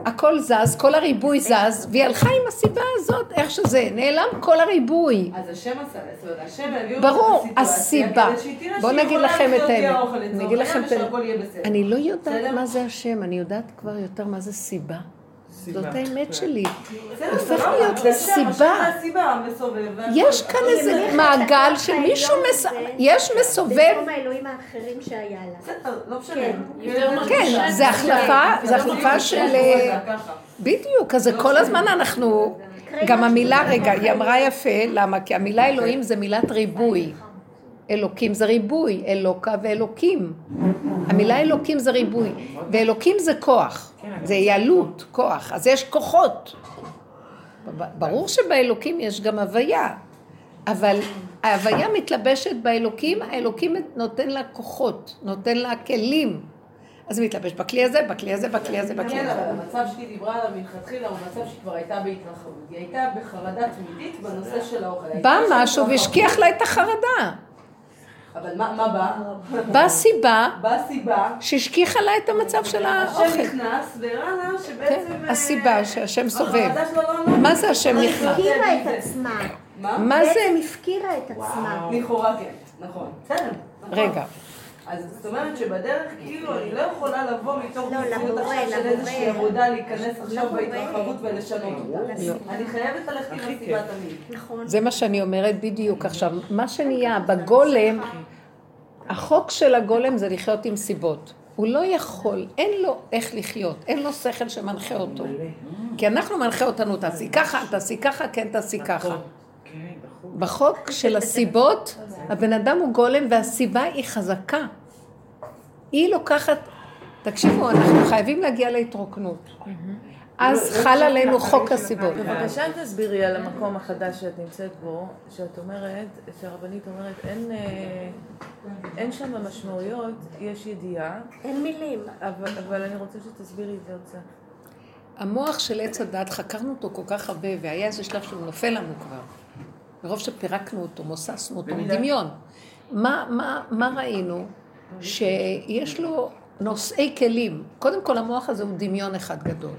הכל זז, כל הריבוי זז, והיא הלכה עם הסיבה הזאת, איך שזה, נעלם כל הריבוי. אז השם עשה, זאת אומרת, השם העביר ברור, הסיבה. בואו נגיד לכם את האמת. אני אגיד לכם את האמת. אני לא יודעת מה זה השם, אני יודעת כבר יותר מה זה סיבה. זאת האמת שלי. הופך להיות לסיבה. יש כאן איזה מעגל שמישהו מס... יש מסובב. במקום האלוהים האחרים שהיה לה. לא משנה. כן, זה החלפה, זה החלפה של... בדיוק, אז זה כל הזמן אנחנו... גם המילה, רגע, היא אמרה יפה, למה? כי המילה אלוהים זה מילת ריבוי. אלוקים זה ריבוי, אלוקה ואלוקים. המילה אלוקים זה ריבוי, ואלוקים זה כוח, זה יעלות, כוח, אז יש כוחות. ברור שבאלוקים יש גם הוויה, אבל ההוויה מתלבשת באלוקים, האלוקים נותן לה כוחות, נותן לה כלים. אז היא מתלבש בכלי הזה, בכלי הזה, בכלי הזה, בכלי הזה. אבל המצב שהיא דיברה עליו מלכתחילה הוא מצב שכבר הייתה בהתרחבות. היא הייתה בחרדה תמידית בנושא של האוכל. בא משהו. והשכיח לה את החרדה. אבל מה מה בא? באה סיבה באה סיבה. שהשכיחה לה את המצב של השם האוכל. נכנס והראה לה כן, שבעצם... אה, הסיבה שהשם סובב. שלו לא עונה. מה זה השם היא נכנס? הפקירה את עצמה. מה? מה זה? בעצם הפקירה את עצמה. לכאורה כן, נכון. בסדר. נכון. רגע, אז זאת אומרת שבדרך כאילו אני לא יכולה לבוא מתוך לא, מציאות עכשיו של. איזושהי עבודה להיכנס עכשיו. בהתרחבות ולשנות אותה. אני חייבת ללכת עם הסיבה תמיד. נכון. זה מה שאני אומרת בדיוק עכשיו. מה שנהיה בגולם, החוק של הגולם זה לחיות עם סיבות. הוא לא יכול, אין לו איך לחיות, אין לו שכל שמנחה אותו. כי אנחנו מנחה אותנו, תעשי ככה, תעשי ככה, כן תעשי ככה. בחוק של הסיבות, הבן אדם הוא גולם והסיבה היא חזקה. היא לוקחת, תקשיבו, אנחנו חייבים להגיע להתרוקנות. אז חל עלינו חוק הסיבות. בבקשה תסבירי על המקום החדש שאת נמצאת בו, שאת אומרת, שהרבנית אומרת, אין, אה, אין שם משמעויות, יש ידיעה, אין מילים. אבל, אבל אני רוצה שתסבירי את זה עוד קצת. המוח של עץ הדת, חקרנו אותו כל כך הרבה, והיה איזה שלב שהוא נופל לנו כבר. מרוב שפירקנו אותו, מוססנו אותו, דמיון. מה, מה, מה ראינו? שיש לו נושאי כלים. קודם כל, המוח הזה הוא דמיון אחד גדול.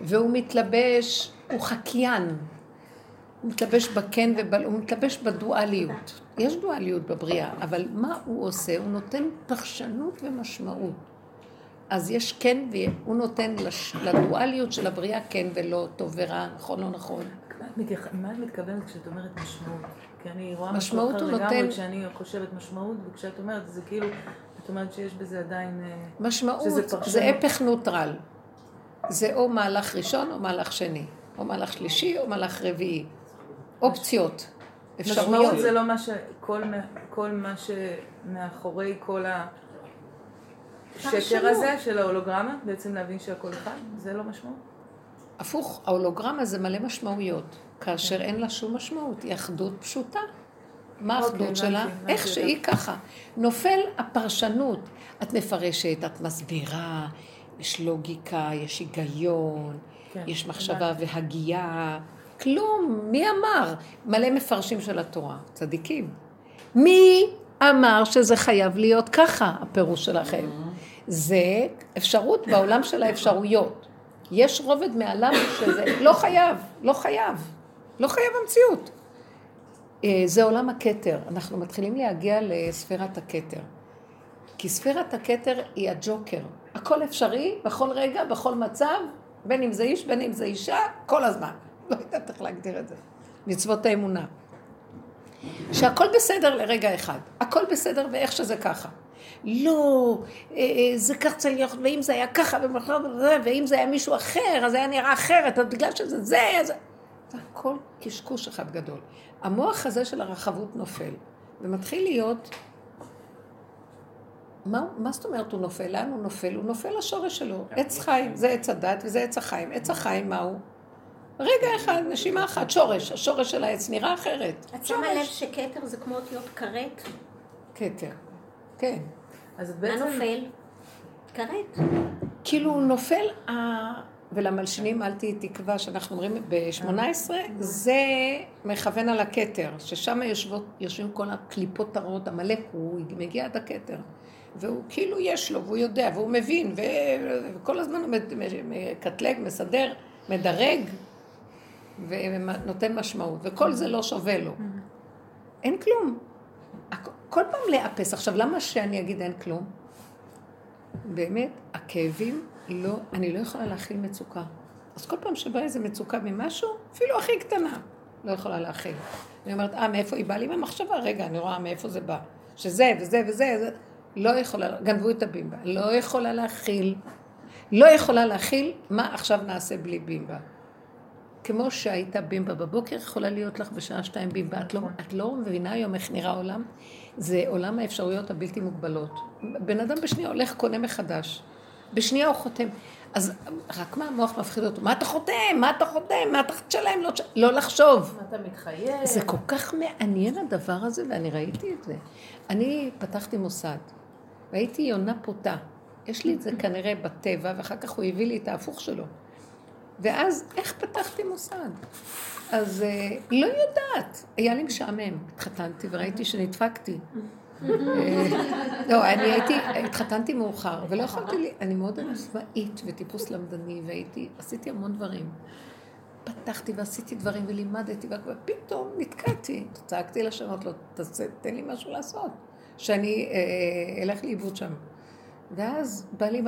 והוא מתלבש, הוא חקיין. הוא מתלבש בכן ובל... הוא מתלבש בדואליות. יש דואליות בבריאה, אבל מה הוא עושה? הוא נותן פרשנות ומשמעות. אז יש כן, והוא נותן לש... לדואליות של הבריאה כן ולא, טוב ורע, נכון לא נכון. מתייח- מה את מתכוונת כשאת אומרת משמעות? כי אני רואה משהו אחר לגמרי נותן- כשאני חושבת משמעות, וכשאת אומרת זה כאילו, את אומרת שיש בזה עדיין... אה, משמעות זה. הפך נוטרל. זה או מהלך ראשון או מהלך שני, או מהלך שלישי או מהלך רביעי. אופציות, אפשרויות. משמעות זה לא מה ש... כל מה- כל מה שמאחורי כל השקר פרשנות. הזה של ההולוגרמה, בעצם להבין שהכל אחד, זה לא משמעות? הפוך, ההולוגרמה זה מלא משמעויות, כאשר אין לה שום משמעות, היא אחדות פשוטה. מה אוקיי, האחדות שלה? איך שהיא ככה. נופל הפרשנות. את מפרשת, את מסבירה, יש לוגיקה, יש היגיון, כן, יש מחשבה והגייה. כלום, מי אמר? מלא מפרשים של התורה, צדיקים. מי אמר שזה חייב להיות ככה, הפירוש שלכם? זה אפשרות בעולם של האפשרויות. יש רובד מעליו שזה לא חייב, לא חייב, לא חייב המציאות. אה, זה עולם הכתר, אנחנו מתחילים להגיע לספירת הכתר. כי ספירת הכתר היא הג'וקר. הכל אפשרי, בכל רגע, בכל מצב, בין אם זה איש, בין אם זה אישה, כל הזמן. לא יודעת איך להגדיר את זה. מצוות האמונה. שהכל בסדר לרגע אחד. הכל בסדר ואיך שזה ככה. לא, אה, אה, זה כך צריך להיות, ואם זה היה ככה, ואם זה היה מישהו אחר, אז היה נראה אחרת, אז בגלל שזה זה, אז... זה הכל קשקוש אחד גדול. המוח הזה של הרחבות נופל, ומתחיל להיות... מה, מה זאת אומרת הוא נופל? לאן הוא נופל? הוא נופל לשורש שלו. עץ חיים, זה עץ הדת וזה עץ החיים. עץ החיים מהו? רגע אחד, נשימה אחת, שורש. השורש של העץ נראה אחרת. את שמה לב שכתר זה כמו אותיות כרת? כתר. כן. אז את מה בעצם... נופל? כרת. כאילו הוא נופל, ולמלשינים אל תהי תקווה שאנחנו אומרים ב-18, זה מכוון על הכתר, ששם יושבות, יושבים כל הקליפות הרעות, עמלק, הוא מגיע עד הכתר. והוא כאילו יש לו, והוא יודע, והוא מבין, וכל הזמן הוא מקטלג, מסדר, מדרג, ונותן משמעות, וכל זה לא שווה לו. אין כלום. כל פעם לאפס. עכשיו, למה שאני אגיד אין כלום? באמת, הכאבים, לא, אני לא יכולה להכיל מצוקה. אז כל פעם שבאה איזה מצוקה ממשהו, אפילו הכי קטנה, לא יכולה להכיל. אני אומרת, אה, מאיפה היא באה לי? מהמחשבה, רגע, אני רואה מאיפה זה בא. שזה וזה וזה, זה. לא יכולה, גנבו את הבימבה. לא יכולה להכיל. לא יכולה להכיל מה עכשיו נעשה בלי בימבה. כמו שהייתה בימבה בבוקר, יכולה להיות לך בשעה שתיים בימבה. את לא, את לא מבינה היום איך נראה העולם? זה עולם האפשרויות הבלתי מוגבלות. בן אדם בשנייה הולך, קונה מחדש. בשנייה הוא חותם. אז רק מה המוח מפחיד אותו? מה אתה חותם? מה אתה חותם? מה אתה תשלם? לא, לא לחשוב. מה אתה מתחייב? זה כל כך מעניין הדבר הזה, ואני ראיתי את זה. אני פתחתי מוסד, והייתי יונה פותה. יש לי את זה כנראה בטבע, ואחר כך הוא הביא לי את ההפוך שלו. ואז, איך פתחתי מוסד? אז אה, לא יודעת, היה לי משעמם. התחתנתי וראיתי שנדפקתי. אה, לא, אני הייתי, התחתנתי מאוחר, ולא יכולתי לי, אני מאוד עצמאית וטיפוס למדני, והייתי, עשיתי המון דברים. פתחתי ועשיתי דברים ולימדתי, ופתאום נתקעתי. צעקתי לשנות לו, "תעשה- תן לי משהו לעשות, שאני אה, אלך לאיבוד שם. ואז בא לי,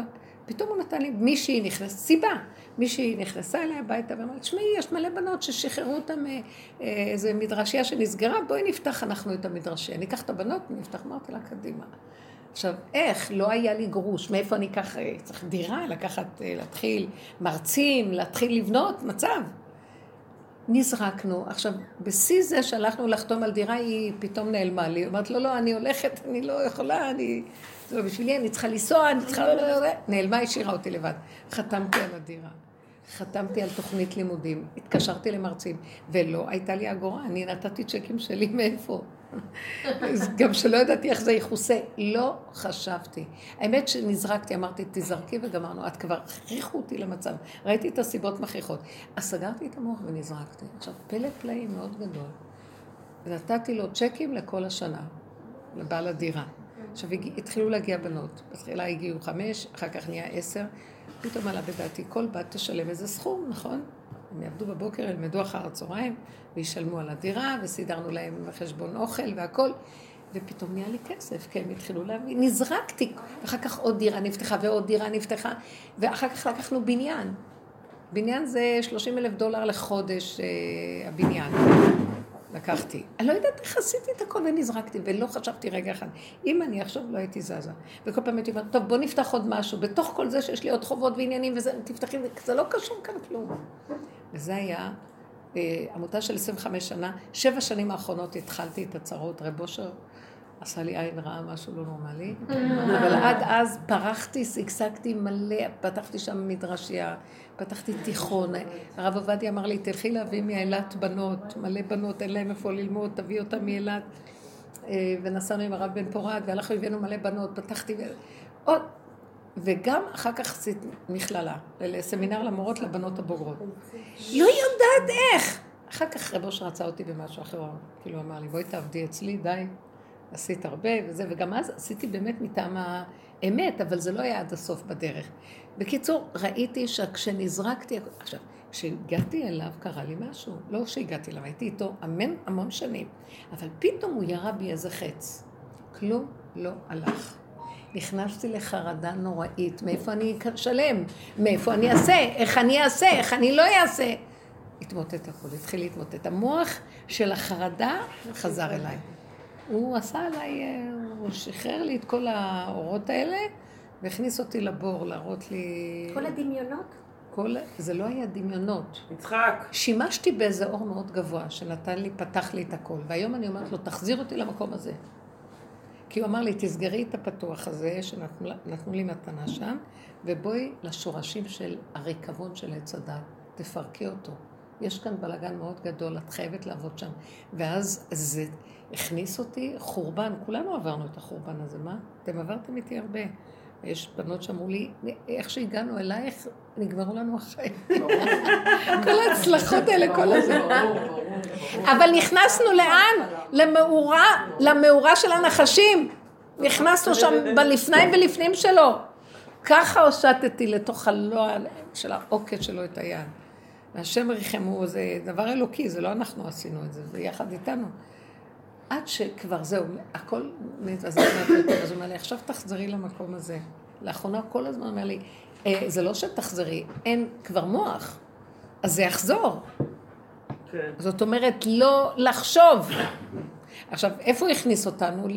פתאום הוא נתן לי, מישהי נכנסת, סיבה, מישהי נכנסה אליי הביתה ואמרה, תשמעי, יש מלא בנות ששחררו אותם אה, אה, איזה מדרשייה שנסגרה, בואי נפתח אנחנו את המדרשייה. ניקח את הבנות, נפתח, אמרתי לה, קדימה. עכשיו, איך? לא היה לי גרוש, מאיפה אני אקח, אה, צריך דירה, לקחת, אה, להתחיל מרצים, להתחיל לבנות, מצב. נזרקנו. עכשיו, בשיא זה שהלכנו לחתום על דירה, היא פתאום נעלמה לי. אמרת, לא, לא, אני הולכת, אני לא יכולה, אני... זה לא בשבילי, אני צריכה לנסוע, אני צריכה... נעלמה, השאירה אותי לבד. חתמתי על הדירה. חתמתי על תוכנית לימודים, התקשרתי למרצים, ולא הייתה לי אגורה, אני נתתי צ'קים שלי מאיפה. גם שלא ידעתי איך זה יכוסה, לא חשבתי. האמת שנזרקתי, אמרתי, תזרקי וגמרנו, את כבר הכריחו אותי למצב, ראיתי את הסיבות מכריחות. אז סגרתי את המוח ונזרקתי. עכשיו, פלא פלאים מאוד גדול. ונתתי לו צ'קים לכל השנה, לבעל הדירה. עכשיו התחילו להגיע בנות, בתחילה הגיעו חמש, אחר כך נהיה עשר, פתאום עלה בדעתי, כל בת תשלם איזה סכום, נכון? הם יעבדו בבוקר, ילמדו אחר הצהריים, וישלמו על הדירה, וסידרנו להם חשבון אוכל והכל, ופתאום נהיה לי כסף, כי הם התחילו להביא, נזרקתי, ואחר כך עוד דירה נפתחה ועוד דירה נפתחה, ואחר כך לקחנו בניין. בניין זה 30 אלף דולר לחודש, אה, הבניין. לקחתי. אני לא יודעת איך עשיתי את הכל ונזרקתי, ולא חשבתי רגע אחד. אם אני עכשיו לא הייתי זזה. וכל פעם הייתי אומרת, טוב, בוא נפתח עוד משהו. בתוך כל זה שיש לי עוד חובות ועניינים וזה, תפתחי, זה לא קשור כאן כלום. וזה היה אה, עמותה של 25 שנה. שבע שנים האחרונות התחלתי את הצרות. רב אושר עשה לי עין רעה, משהו לא נורמלי. אבל עד אז פרחתי, שגשגתי מלא, פתחתי שם מדרשייה, פתחתי תיכון. הרב עובדיה אמר לי, תלכי להביא מאילת בנות, מלא בנות, אין להם איפה ללמוד, תביאי אותם מאילת. אה, ונסענו עם הרב בן פורת, והלכנו והבאנו מלא בנות, פתחתי... עוד. וגם אחר כך עשיתי מכללה, לסמינר למורות לבנות הבוגרות. לא יודעת איך. אחר כך רב אושר רצה אותי במשהו אחר, כאילו אמר לי, בואי תעבדי אצלי, די, עשית הרבה וזה, וגם אז עשיתי באמת מטעם האמת, אבל זה לא היה עד הסוף בדרך. בקיצור, ראיתי שכשנזרקתי, עכשיו, כשהגעתי אליו קרה לי משהו, לא שהגעתי אליו, הייתי איתו המון המון שנים, אבל פתאום הוא ירה בי איזה חץ. כלום לא הלך. נכנסתי לחרדה נוראית, מאיפה אני אשלם, מאיפה אני אעשה, איך אני אעשה, איך אני לא אעשה. התמוטט הכל, התחיל להתמוטט. המוח של החרדה חזר אליי. הוא עשה עליי, אה, הוא שחרר לי את כל האורות האלה והכניס אותי לבור, להראות לי... כל הדמיונות? כל... זה לא היה דמיונות. יצחק. שימשתי באיזה אור מאוד גבוה, שנתן לי, פתח לי את הכל. והיום אני אומרת לו, תחזיר אותי למקום הזה. כי הוא אמר לי, תסגרי את הפתוח הזה, שנתנו נתנו לי מתנה שם, ובואי לשורשים של הריקבון של עץ הדת, תפרקי אותו. יש כאן בלאגן מאוד גדול, את חייבת לעבוד שם. ואז זה הכניס אותי חורבן, כולנו עברנו את החורבן הזה, מה? אתם עברתם איתי הרבה. יש בנות שאמרו לי, איך שהגענו אלייך, נגמרו לנו החיים. כל ההצלחות האלה, כל הזה. אבל נכנסנו לאן? למאורה, למאורה של הנחשים. נכנסנו שם בלפניים ולפנים שלו. ככה הושטתי לתוך הלוע של העוקץ שלו את היד. והשם ריחמו, זה דבר אלוקי, זה לא אנחנו עשינו את זה, זה יחד איתנו. עד שכבר זהו, הכל מהפרטים, אז הוא אומר לי, עכשיו תחזרי למקום הזה. לאחרונה כל הזמן אומר לי, אה, זה לא שתחזרי, אין כבר מוח, אז זה יחזור. כן. זאת אומרת, לא לחשוב. עכשיו, איפה הוא הכניס אותנו?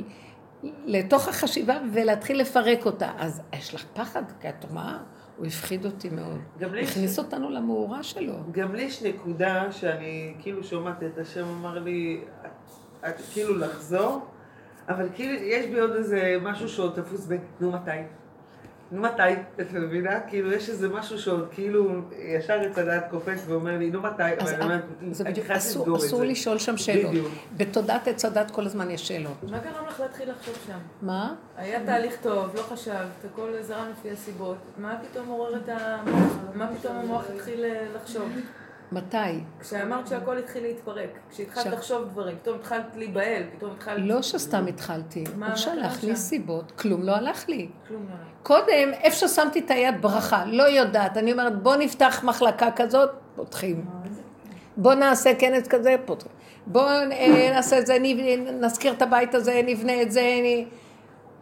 לתוך החשיבה ולהתחיל לפרק אותה. אז יש לך פחד, כי את רואה, הוא הפחיד אותי מאוד. גם לי... הכניס ש... אותנו למאורה שלו. גם לי יש נקודה שאני כאילו שומעת את השם אמר לי, את כאילו לחזור, אבל כאילו יש בי עוד איזה משהו שעוד תפוס ב... נו מתי? נו מתי? את מבינה? כאילו יש איזה משהו שעוד כאילו ישר עץ הדעת קופץ ואומר לי, נו מתי? אבל אני אומרת, אני חייבת לסגור את זה. אסור לשאול שם שאלות. בדיוק. בתודעת עץ הדת כל הזמן יש שאלות. מה גרם לך להתחיל לחשוב שם? מה? היה תהליך טוב, לא חשבת, הכל זרם לפי הסיבות. מה פתאום עורר את המוח? מה פתאום המוח התחיל אה, לחשוב? מתי? כשאמרת שהכל התחיל להתפרק, כשהתחלת ש... לחשוב דברים, פתאום התחלת להיבהל, פתאום התחלת... לא שסתם התחלתי, הוא שלח לי סיבות, כלום לא הלך לי. כלום לא הלך. קודם, איפה ששמתי את היד ברכה, לא יודעת, אני אומרת בוא נפתח מחלקה כזאת, פותחים. בוא נעשה כנס כזה, פותחים. בוא אה, נעשה את זה, נזכיר את הבית הזה, נבנה את זה.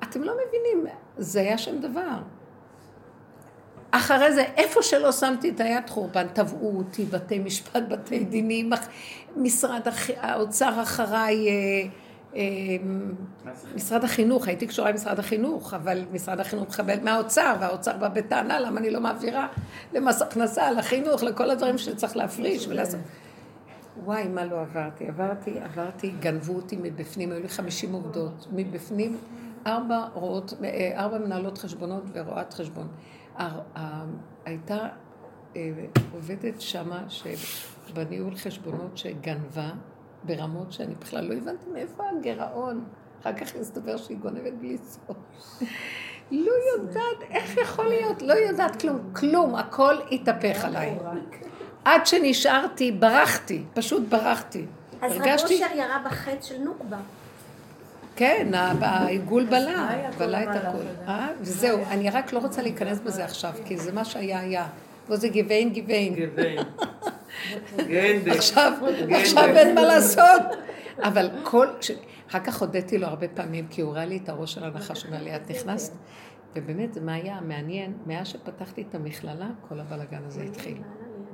אתם לא מבינים, זה היה שם דבר. אחרי זה, איפה שלא שמתי את היד חורבן, תבעו אותי, בתי משפט, בתי דינים, משרד האוצר אחריי, אה, אה, משרד החינוך, הייתי קשורה עם משרד החינוך, אבל משרד החינוך מכבד מהאוצר, והאוצר בא בטענה למה אני לא מעבירה למס הכנסה, לחינוך, לכל הדברים שצריך להפריש ולעשות. וואי, מה לא עברתי? עברתי, עברתי, גנבו אותי מבפנים, היו לי 50 עובדות, מבפנים ארבע אה, ארבע מנהלות חשבונות ורואת חשבון. הייתה אה, עובדת שמה שבניהול חשבונות שגנבה ברמות שאני בכלל לא הבנתי מאיפה הגירעון. אחר כך הסתבר שהיא גונבת בלי סוף. לא יודעת, איך יכול להיות? לא יודעת כלום, כלום, הכל התהפך עליי. עד שנשארתי, ברחתי, פשוט ברחתי. אז רב אושר ירה בחטא של נוקבה. כן, העיגול בלה, בלה את הכול. וזהו, אני רק לא רוצה להיכנס בזה עכשיו, כי זה מה שהיה היה. פה זה גיוון גיוון. עכשיו, עכשיו אין מה לעשות. אבל כל... אחר כך הודיתי לו הרבה פעמים, כי הוא ראה לי את הראש של הנחש, אומר לי, את נכנסת? ובאמת, זה מה היה מעניין, מאז שפתחתי את המכללה, כל הבלאגן הזה התחיל.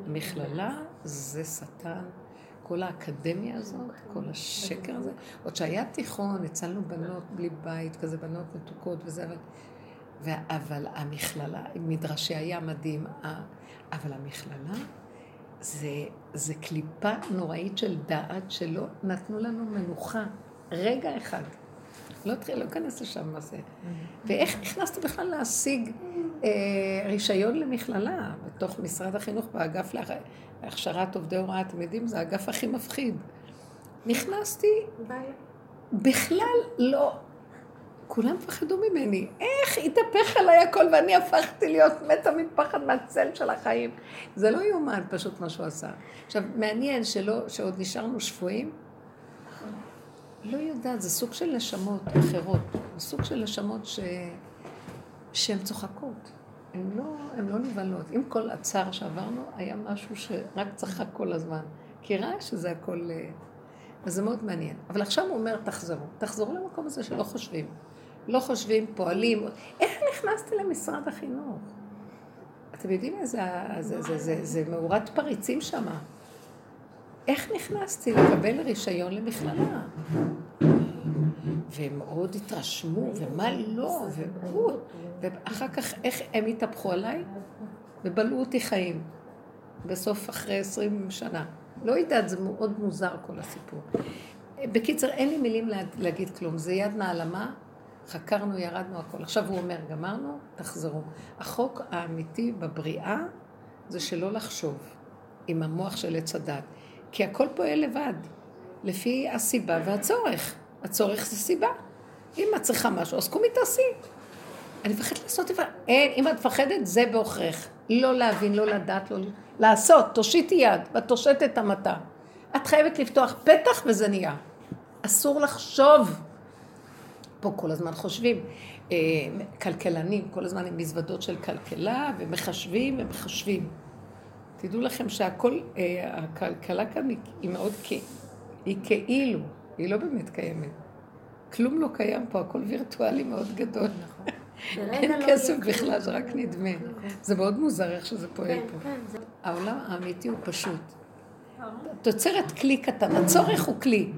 המכללה זה שטן. כל האקדמיה הזאת, כל השקר הזה. עוד שהיה תיכון, הצלנו בנות בלי בית, כזה בנות מתוקות וזה, אבל... אבל המכללה, מדרשי היה מדהים, אבל המכללה זה, זה קליפה נוראית של דעת שלא נתנו לנו מנוחה, רגע אחד. לא תחיל, לא אכנס לשם מה זה. ואיך נכנסת בכלל להשיג אה, רישיון למכללה בתוך משרד החינוך באגף להכשרת עובדי הוראה? אתם יודעים, זה האגף הכי מפחיד. נכנסתי, בכלל לא, כולם פחדו ממני. איך התהפך עליי הכל ואני הפכתי להיות מתה מפחד מהצל של החיים. זה לא יאומן פשוט מה שהוא עשה. עכשיו, מעניין שלא, שעוד נשארנו שפויים. לא יודעת, זה סוג של נשמות אחרות. זה סוג של נשמות ש... שהן צוחקות. הן לא, לא נבהלות. עם כל הצער שעברנו, היה משהו שרק צחק כל הזמן. כי ראה שזה הכל... אה, וזה מאוד מעניין. אבל עכשיו הוא אומר, תחזרו. תחזרו למקום הזה שלא חושבים. לא חושבים, פועלים. איך נכנסתי למשרד החינוך? אתם יודעים איזה... זה, זה, זה, זה מאורת פריצים שם. איך נכנסתי לקבל רישיון למכללה? והם מאוד התרשמו, ומה לא, ואחר כך איך הם התהפכו עליי? ובלעו אותי חיים. בסוף אחרי עשרים שנה. לא יודעת, זה מאוד מוזר כל הסיפור. בקיצר, אין לי מילים להגיד כלום. זה יד נעלמה, חקרנו, ירדנו, הכל. עכשיו הוא אומר, גמרנו, תחזרו. החוק האמיתי בבריאה זה שלא לחשוב עם המוח של עץ הדת. כי הכל פועל לבד, לפי הסיבה והצורך. הצורך זה סיבה. אם את צריכה משהו, אז קומי תעשי. אני מפחדת לעשות דבר. אין, אם את מפחדת, זה בעוכרך. לא להבין, לא לדעת, לא... לעשות, תושיטי יד, ואת תושטת המטה. את חייבת לפתוח פתח וזה נהיה. אסור לחשוב. פה כל הזמן חושבים. אה, כלכלנים, כל הזמן עם מזוודות של כלכלה, ומחשבים ומחשבים. תדעו לכם שהכל, אה, הכלכלה כאן היא, מאוד כ... היא כאילו, היא לא באמת קיימת. כלום לא קיים פה, הכל וירטואלי מאוד גדול. אין לא כסף בכלל. זה רק נדמה. נכון. זה מאוד מוזר איך שזה פועל כן, פה. כן. העולם האמיתי הוא פשוט. את יוצרת כלי קטן, הצורך הוא כלי.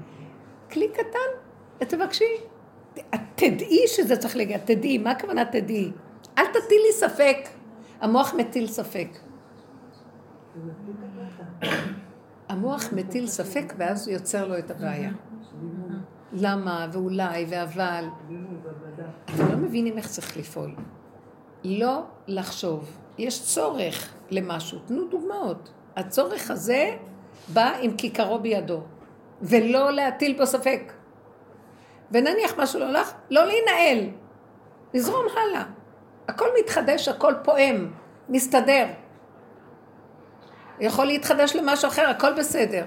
כלי קטן, תבקשי. את תדעי שזה צריך להגיע, תדעי, מה הכוונה תדעי? אל תטילי ספק. המוח מטיל ספק. המוח מטיל ספק ואז הוא יוצר לו את הבעיה. למה, ואולי, ואבל. אתם לא מבינים איך צריך לפעול. לא לחשוב. יש צורך למשהו. תנו דוגמאות. הצורך הזה בא עם כיכרו בידו, ולא להטיל בו ספק. ונניח משהו לא הלך, לא להינעל. לזרום הלאה. הכל מתחדש, הכל פועם, מסתדר. יכול להתחדש למשהו אחר, הכל בסדר.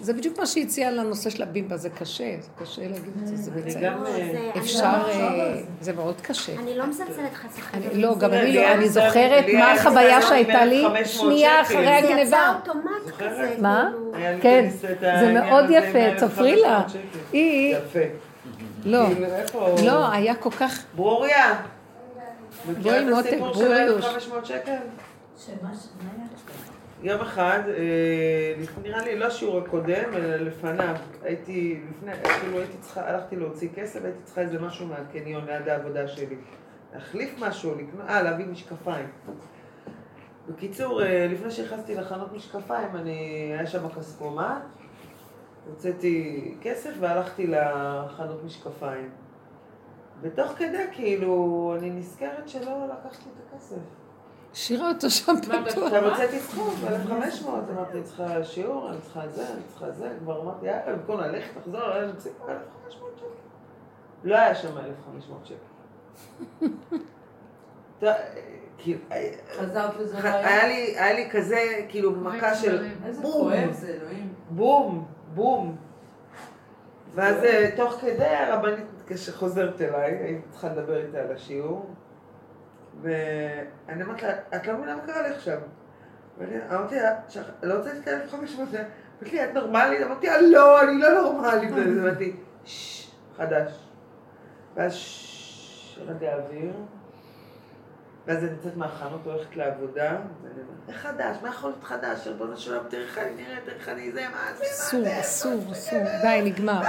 זה בדיוק מה שהציע לנושא של הבימבה, זה קשה, זה קשה להגיד את זה, זה מצער. אה, אפשר, לא- אה, זה מאוד קשה. אני לא מזלזלת חס וחלילה. אני- לא, גם אני לא, אני זוכרת מה החוויה שהייתה לי 1,500 שנייה. אחרי זה יצא הגניבה. אוטומט? כזה, מה? כאילו. לי כן, זה מאוד יפה, תספרי לה. 1,500 שקל. היא, יפה. לא. לא, היה כל כך, ברוריה. בואי, מכירה את מותק, הסיפור של ברוריוש. 1,500 שקל? יום אחד, אה, נראה לי לא השיעור הקודם, אלא לפניו, הייתי, לפני, כאילו הייתי צריכה, הלכתי להוציא כסף, הייתי צריכה איזה משהו מהקניון ליד העבודה שלי. להחליף משהו, לקנות, אה, להביא משקפיים. בקיצור, אה, לפני שנכנסתי לחנות משקפיים, אני, היה שם כספומט, הוצאתי כסף והלכתי לחנות משקפיים. ותוך כדי, כאילו, אני נזכרת שלא לקחתי את הכסף. השאירה אותו שם פתוח. עכשיו הוצאתי סכום, 1,500, אמרתי, צריכה שיעור, אני צריכה זה, אני צריכה זה, כבר אמרתי, יאללה, במקום ללכת, לחזור, היה פסיק, 1,500 שקל. לא היה שם 1,500 שקל. אתה- כאילו, לא היה? לי, כזה, כאילו, מכה של איזה בום, כואב זה, אלוהים. בום, בום. ואז אה, תוך כדי הרבנית כשחוזרת אליי, הייתי צריכה לדבר איתה על השיעור, ואני אמרתי לה, את לא מבינה מה קרה לי עכשיו. ואני אמרתי לה, "שח- לא הוצאתי את ה-1500, אמרתי לי, את נורמלית? אמרתי לה, לא, אני לא נורמלית. ואז אמרתי, ששש, חדש. ואז ששש, האוויר. ואז אני יוצאת מהחנות, הולכת לעבודה, ואני חדש? מה יכול להיות חדש? ריבונו של עולם, תראה איך אני נראית, איך אני זה, מה זה, אסור, זה? אסור, אסור. די, נגמר.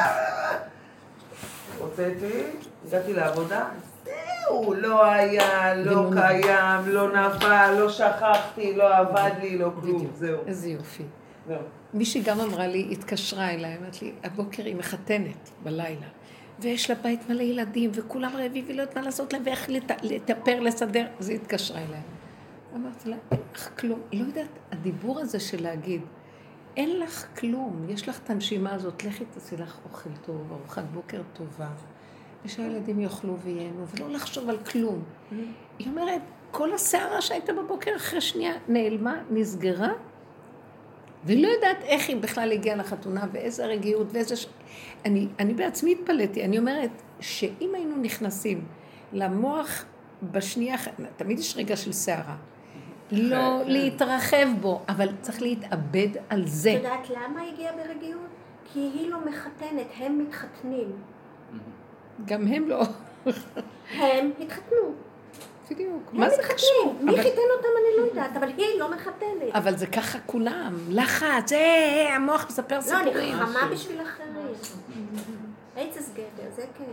הוצאתי, הגעתי לעבודה, זהו, לא היה, לא. קיים, לא נפל, לא שכחתי, לא עבד לי, לא כלום. זהו. איזה יופי. זהו. מישהי גם אמרה לי, התקשרה אליי, אמרת לי, הבוקר היא מחתנת בלילה, ויש לה בית מלא ילדים, וכולם רעבים, והיא לא יודעת מה לעשות להם, ואיך לט- לטפר, לסדר, אז היא התקשרה אליי. אמרתי לה, אין לך כלום, לא יודעת, הדיבור הזה של להגיד, אין לך כלום, יש לך את הנשימה הזאת, לכי תעשי לך אוכל טוב, ארוחת בוקר טובה, ושהילדים יאכלו וייהנו, ולא לחשוב על כלום. היא אומרת, כל הסערה שהייתה בבוקר אחרי שנייה נעלמה, נסגרה, והיא לא יודעת איך היא בכלל הגיעה לחתונה, ואיזה רגיעות, ואיזה... ש... אני, אני בעצמי התפלאתי, אני אומרת שאם היינו נכנסים למוח בשנייה, תמיד יש רגע של סערה. לא כן. להתרחב בו, אבל צריך להתאבד על זה. את יודעת למה היא הגיעה ברגיעות? כי היא לא מחתנת, הם מתחתנים. גם הם לא... הם התחתנו. בדיוק. מה זה. קשור? מי אבל- חיתן אותם אני לא יודעת, אבל היא לא מחתנת. אבל זה ככה כולם. לחץ, אה, המוח מספר לא, אני סיפורים. חכמה בשביל אחרים. עצס גבר, זה כן.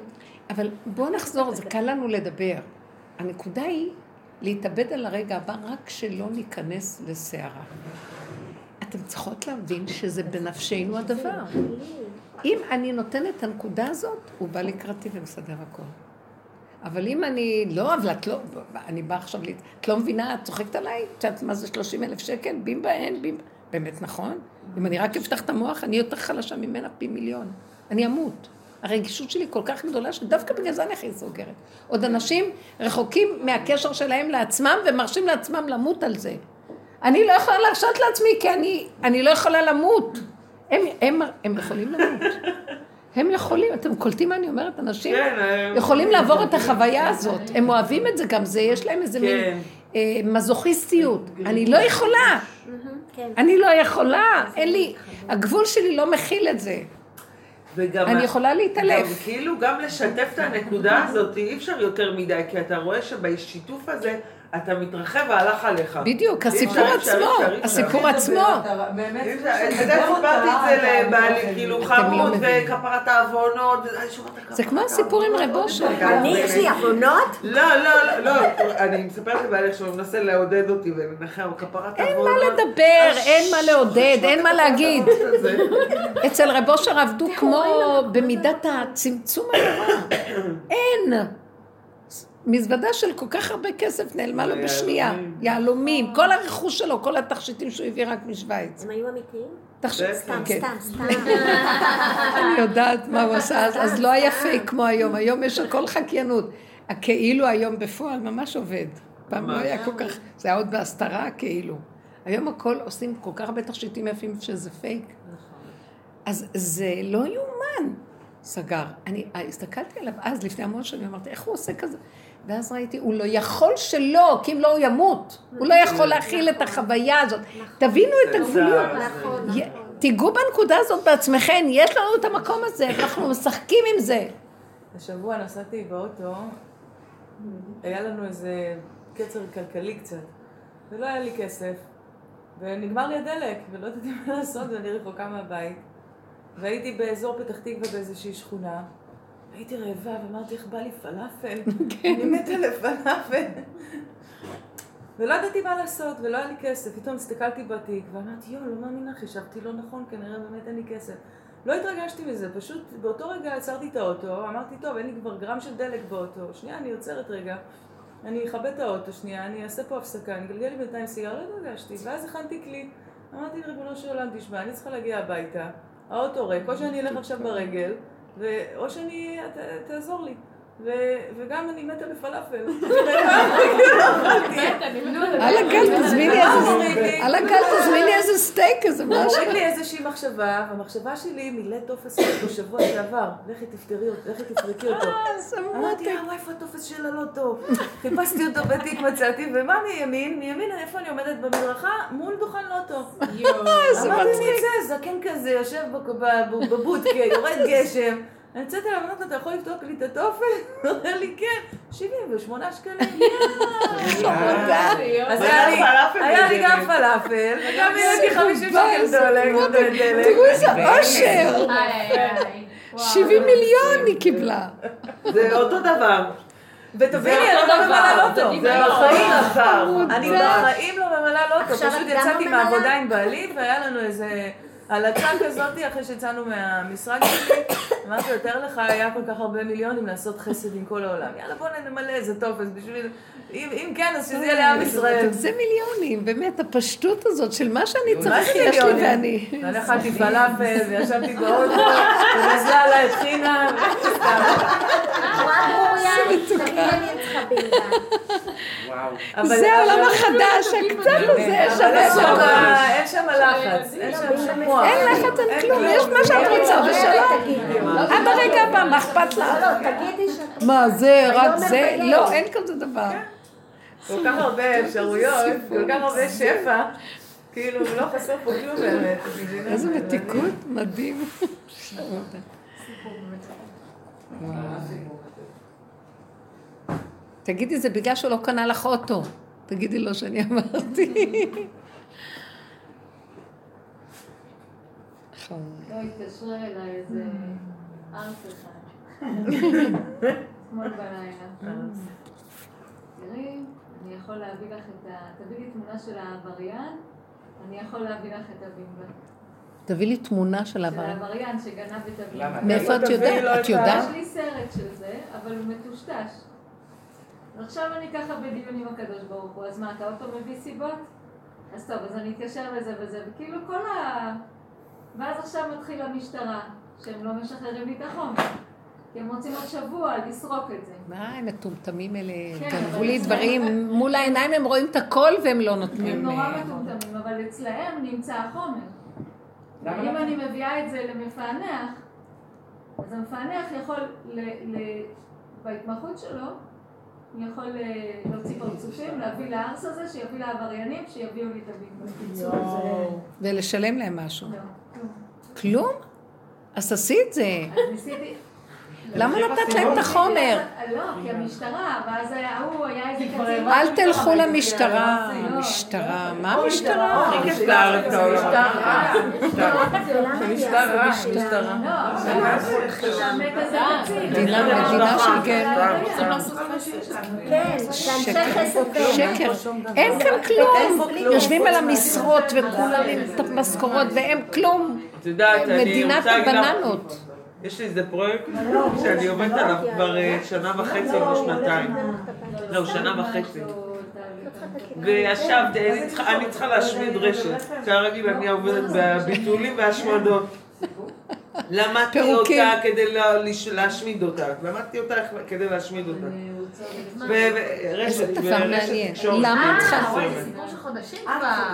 אבל בואו נחזור, זה קל לנו לדבר. הנקודה היא להתאבד על הרגע הבא רק שלא ניכנס לסערה. אתן צריכות להבין שזה בנפשנו הדבר. אם אני נותנת את הנקודה הזאת, הוא בא לקראתי ומסדר הכל. אבל אם אני, לא, אבל את לא, אני באה עכשיו, להת- את לא מבינה, את צוחקת עליי? את יודעת מה זה 30 אלף שקל? בימבה אין, בימבה. באמת נכון? אם אני רק אפתח את המוח, אני יותר חלשה ממנה פי מיליון. אני אמות. הרגישות שלי כל כך גדולה, שדווקא בגלל זה אני הכי סוגרת. עוד אנשים רחוקים מהקשר שלהם לעצמם, ומרשים לעצמם למות על זה. אני לא יכולה להרשות לעצמי, כי אני, אני לא יכולה למות. הם, הם, הם יכולים למות. הם יכולים, אתם קולטים מה אני אומרת? אנשים כן, הם- יכולים לעבור את החוויה הזאת. הם אוהבים את זה גם, זה, יש להם איזה מין כן. אה, מזוכיסטיות. אני לא יכולה. כן. אני לא יכולה, אין לי, הגבול שלי לא מכיל את זה. וגם... אני יכולה להתעלף. גם כאילו גם לשתף את הנקודה הזאת, אי אפשר יותר מדי, כי אתה רואה שבשיתוף הזה אתה מתרחב והלך עליך. בדיוק, הסיפור עצמו. הסיפור עצמו. באמת, סיפרתי את זה לבעלי, כאילו לא חמוד מבינים. וכפרת העוונות, זה כמו הסיפור עם רב אושר. אני, יש לי עוונות? לא, לא, לא, לא, אני מספרת לבעלי עכשיו, הוא מנסה לעודד אותי ולנחם, כפרת אין העוונות. מה לדבר, אין מה לעודד, אין מה להגיד. אצל רב אושר עבדו כמו במידת הצמצום הנורא. אין. מזוודה של כל כך הרבה כסף נעלמה לו בשנייה. יהלומים. כל הרכוש שלו, כל התכשיטים שהוא הביא רק משוויץ. הם היו אמיתיים? תכשיט, בטח. סתם, כן. סתם, סתם. אני יודעת מה הוא עשה אז, אז לא היה פייק כמו היום, היום יש הכל חקיינות. הכאילו היום בפועל ממש עובד. פעם לא היה כל כך, זה היה עוד בהסתרה כאילו. היום הכל עושים כל כך הרבה תכשיטים יפים שזה פייק. אז זה לא יאומן. סגר. אני אה, הסתכלתי עליו אז, לפני המון שנים, אמרתי, איך הוא עושה כזה? ואז ראיתי, הוא לא יכול שלא, כי אם לא הוא ימות. הוא לא יכול להכיל את החוויה הזאת. תבינו את הגבוליות. נכון, נכון. תיגעו בנקודה הזאת בעצמכם, יש לנו את המקום הזה, אנחנו משחקים עם זה. השבוע נסעתי באוטו, היה לנו איזה קצר כלכלי קצת, ולא היה לי כסף, ונגמר לי הדלק, ולא ידעתי מה לעשות, ואני רחוקה מהבית. והייתי באזור פתח תקווה באיזושהי שכונה, הייתי רעבה, ואמרתי, איך בא לי פלאפל? אני מתה לפלאפל. ולא ידעתי מה לעשות, ולא היה לי כסף. פתאום הסתכלתי בתיק, ואמרתי, יואו, לא מאמינה, חישבתי לא נכון, כנראה באמת אין לי כסף. לא התרגשתי מזה, פשוט באותו רגע עצרתי את האוטו, אמרתי, טוב, אין לי כבר גרם של דלק באוטו, שנייה, אני עוצרת רגע, אני אכבד את האוטו שנייה, אני אעשה פה הפסקה, אני אגלגל לי בינתיים סיגר, לא התרגשתי, ואז הכנתי כלי, אמרתי, ריבונו של עולם, תשמע, אני צריכה להגיע הביתה, האוטו ריק, או שאני אלך עכשיו ברגל, ו... או שאני, ת, תעזור לי. וגם אני מתה בפלאפל. על הגל תזמיני איזה, על הגל תזמיני איזה סטייק, איזה משהו. הוריד לי איזושהי מחשבה, והמחשבה שלי מילא טופס בשבוע שעבר, לכי תפתרי אותו, לכי תפרקי אותו. איזה אמרתי, מותק. אה, איפה הטופס של הלוטו? חיפשתי אותו בתיק, מצאתי, ומה מימין? מימין, איפה אני עומדת במדרכה? מול דוכן לוטו. איזה אמרתי, מצחיק. אני אצא, זקן כזה, יושב בבודקה, יורד גשם. אני יוצאת אליו, אמרת, אתה יכול לפתוח לי את הטופס? הוא אומר לי, כן, 78 שקלים. חמודה. אז היה לי- גם. פלאפל, וגם העליתי 50 שקל. דלק. תראו איזה אושר. 70 מיליון היא קיבלה. זה אותו דבר. ותביני, זה אני לא ממלאה. לוטו. זה בחיים. דבר. אני בחיים לא ממלאה לוטו, פשוט יצאתי? מהעבודה עם בעלי והיה לנו איזה הלצה כזאת אחרי שיצאנו מהמשרד שלי. אמרתי, יותר לך היה כל כך הרבה מיליונים לעשות חסד עם כל העולם. יאללה בוא נמלא איזה טופס בשביל... אם אם כן, אז שזה יהיה לעם ישראל. זה מיליונים, באמת, הפשטות הזאת של מה שאני צריך, זה יש לי? ואני. ואני אכלתי פלאפל וישבתי באוטו, ונזלה עליי אני צריכה בלבד. אבל- זה העולם החדש, הקצת הזה שווה אין שם- לחץ, אין שם שפוע. אין לחץ, אין כלום, יש מה שאת רוצה, ושלום. עד הרגע הבא, מה אכפת לך? לא, תגידי שאת... מה, זה, רק זה? לא, אין כזה דבר. כל כך הרבה אפשרויות, כל כך הרבה שפע, כאילו לא חסר פה כלום באמת. איזה מתיקות, מדהים. תגידי, זה בגלל שהוא לא קנה לך אוטו. תגידי לו שאני אמרתי. לא התקשרה אליי איזה ארץ אחד. אתמול בלילה. תראי, אני יכול להביא לך את ה... תביא לי תמונה של העבריין, אני יכול להביא לך את הבימבה. תביא לי תמונה של של העבר. העבריין שגנב את הבימבה. מאיפה את תביאי לו יודעת? את את יודעת? יש לי סרט של זה, אבל הוא מטושטש. אז עכשיו אני ככה בדיון עם הקדוש ברוך הוא, אז מה, אתה עוד פעם מביא סיבות? אז טוב, אז אני אתקשר לזה וזה, וכאילו כל ה... ואז עכשיו מתחילה המשטרה, שהם לא משחררים לי את החומר. כי הם רוצים עוד שבוע לסרוק את זה. מה, הם מטומטמים אלה, כן, גנבו לי דברים, מול העיניים הם רואים את הכל והם לא הם נותנים... נורא אה, מטומטמים, אבל אצלהם נמצא החומר. ואם לא? אני מביאה את זה למפענח, אז המפענח יכול, ל, ל, בהתמחות שלו, הוא יכול אה, להוציא פרצופים, להביא לארס הזה, שיביא לעבריינים, שיביאו לי את הביטוי. ולשלם להם משהו. לא, כלום. כלום? אז תעשי את זה. אז ניסיתי... למה נתת להם את החומר? לא, כי המשטרה, ואז ההוא היה איזה קצין. אל תלכו למשטרה. משטרה, מה המשטרה? הכי כיף לארץ. משטרה, משטרה. לא, שהמת הזה קצין. מדינה, של חסד שקר. אין כאן כלום. יושבים על המשרות וכולם עם את המשכורות והם כלום. את יודעת, אני מדינת רוצה להגיד לך, הבננות. יש לי איזה פרויקט שאני עובדת עליו כבר אה, שנה וחצי או שנתיים. לא, שנה וחצי. וישבתי, אני צריכה- אני צריכה להשמיד רשת. כרגיל אני עובדת בביטולים והשמדות. למדתי פירוקים. אותה כדי להשמיד אותה. למדתי אותה כדי להשמיד אותה. איזה דבר ורשת מעניין. תקשורת. למה את צריכה-. סיפור של חודשים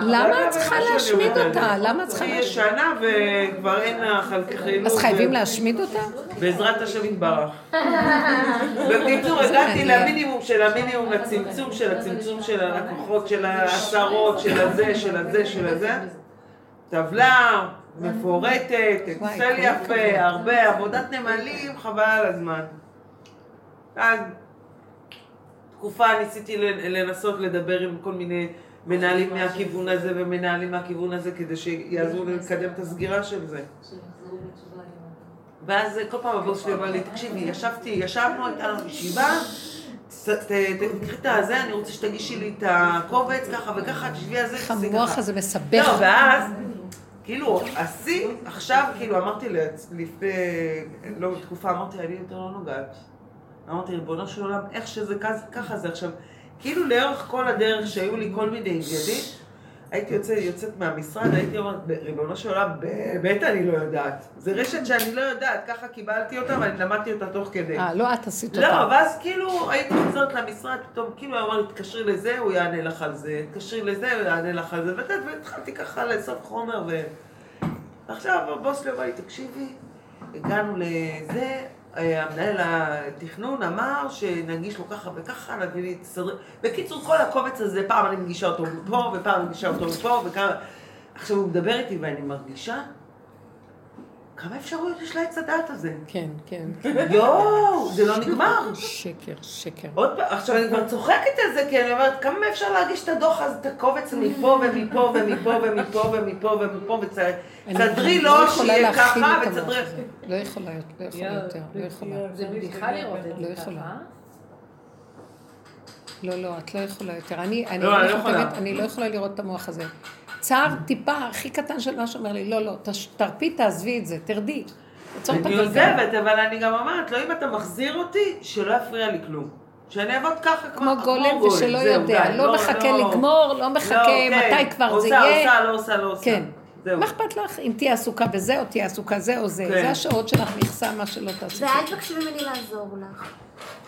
למה את צריכה להשמיד אותה? למה את צריכה היא להשמיד? ישנה וכבר אין לה חילוק. אז חייבים להשמיד אותה? בעזרת השם יתברך. בקיצור, הגעתי. למינימום של המינימום, לצמצום של הצמצום של הלקוחות, של העשרות, של הזה, של הזה, של הזה. טבלה מפורטת, אקסל יפה. הרבה עבודת נמלים, חבל על הזמן. אז תקופה ניסיתי לנסות לדבר עם כל מיני מנהלים מהכיוון הזה ומנהלים מהכיוון הזה כדי שיעזרו לי לקדם את הסגירה של זה. ואז כל פעם הבוס שלי אמר לי, תקשיבי, ישבתי, ישבנו, הייתה לנו ישיבה, תקחי את הזה, אני רוצה שתגישי לי את הקובץ, ככה וככה, תשבי על זה, המוח. הזה לא, מסבך. ואז, כאילו, השיא, עכשיו, כאילו, אמרתי לפני, לא תקופה, אמרתי, אני יותר לא נוגעת. אמרתי, ריבונו של עולם, איך שזה ככה זה עכשיו. כאילו, לאורך כל הדרך שהיו לי כל מיני עניינים, הייתי יוצא, יוצאת מהמשרד, הייתי אומרת, ריבונו של עולם, באמת אני לא יודעת. זה רשת שאני לא יודעת, ככה קיבלתי אותה ואני למדתי אותה תוך כדי. אה, לא את עשית לא, אותה. ואז כאילו הייתי חוזרת למשרד, פתאום כאילו הוא אמר לי, תתקשרי לזה, הוא יענה לך על זה, תתקשרי לזה, הוא יענה לך על זה, והתחלתי ככה לאסוף חומר, ו... עכשיו הבוס לי אמר לי, תקשיבי, הגענו לזה, המנהל התכנון אמר שנגיש לו ככה וככה, נביא לי, תסדרי. בקיצור, כל הקובץ הזה, פעם אני מגישה אותו מפה, ופעם אני מגישה אותו מפה, וכמה... עכשיו הוא מדבר איתי ואני מרגישה, כמה אפשרויות יש לעץ הדעת הזה? כן, כן. יואו, זה לא נגמר. שקר, שקר. עוד פעם, עכשיו אני כבר צוחקת על זה, כי אני אומרת, כמה אפשר להגיש את הדוח הזה, את הקובץ מפה ומפה ומפה ומפה ומפה ומפה, וצדרי לא שיהיה ככה, את וצדרי... לא יכולה, לא יכולה יותר, לא יכולה. זה בדיחה לראות את לא זה יכולה. ככה. לא, לא, את לא יכולה יותר. אני, לא, לא את אני לא יכולה לראות את המוח הזה. צער טיפה, הכי קטן של משהו אומר לי, לא, לא, תרפי, תעזבי את זה, תרדי. אני. עוזבת, אבל אני גם אומרת, לא אם אתה מחזיר אותי, שלא יפריע לי כלום. שאני אעבוד ככה כמו גולם ושלא יודע, די, לא מחכה לגמור, לא מחכה כן. מתי כבר זה עושה, יהיה. עושה, לא עושה, לא עושה. כן. מה אכפת לך אם תהיה עסוקה בזה או תהיה עסוקה זה או זה? כן. זה השעות שלך מכסה, מה שלא תעשי. ואל תבקשי ממני לעזור לך.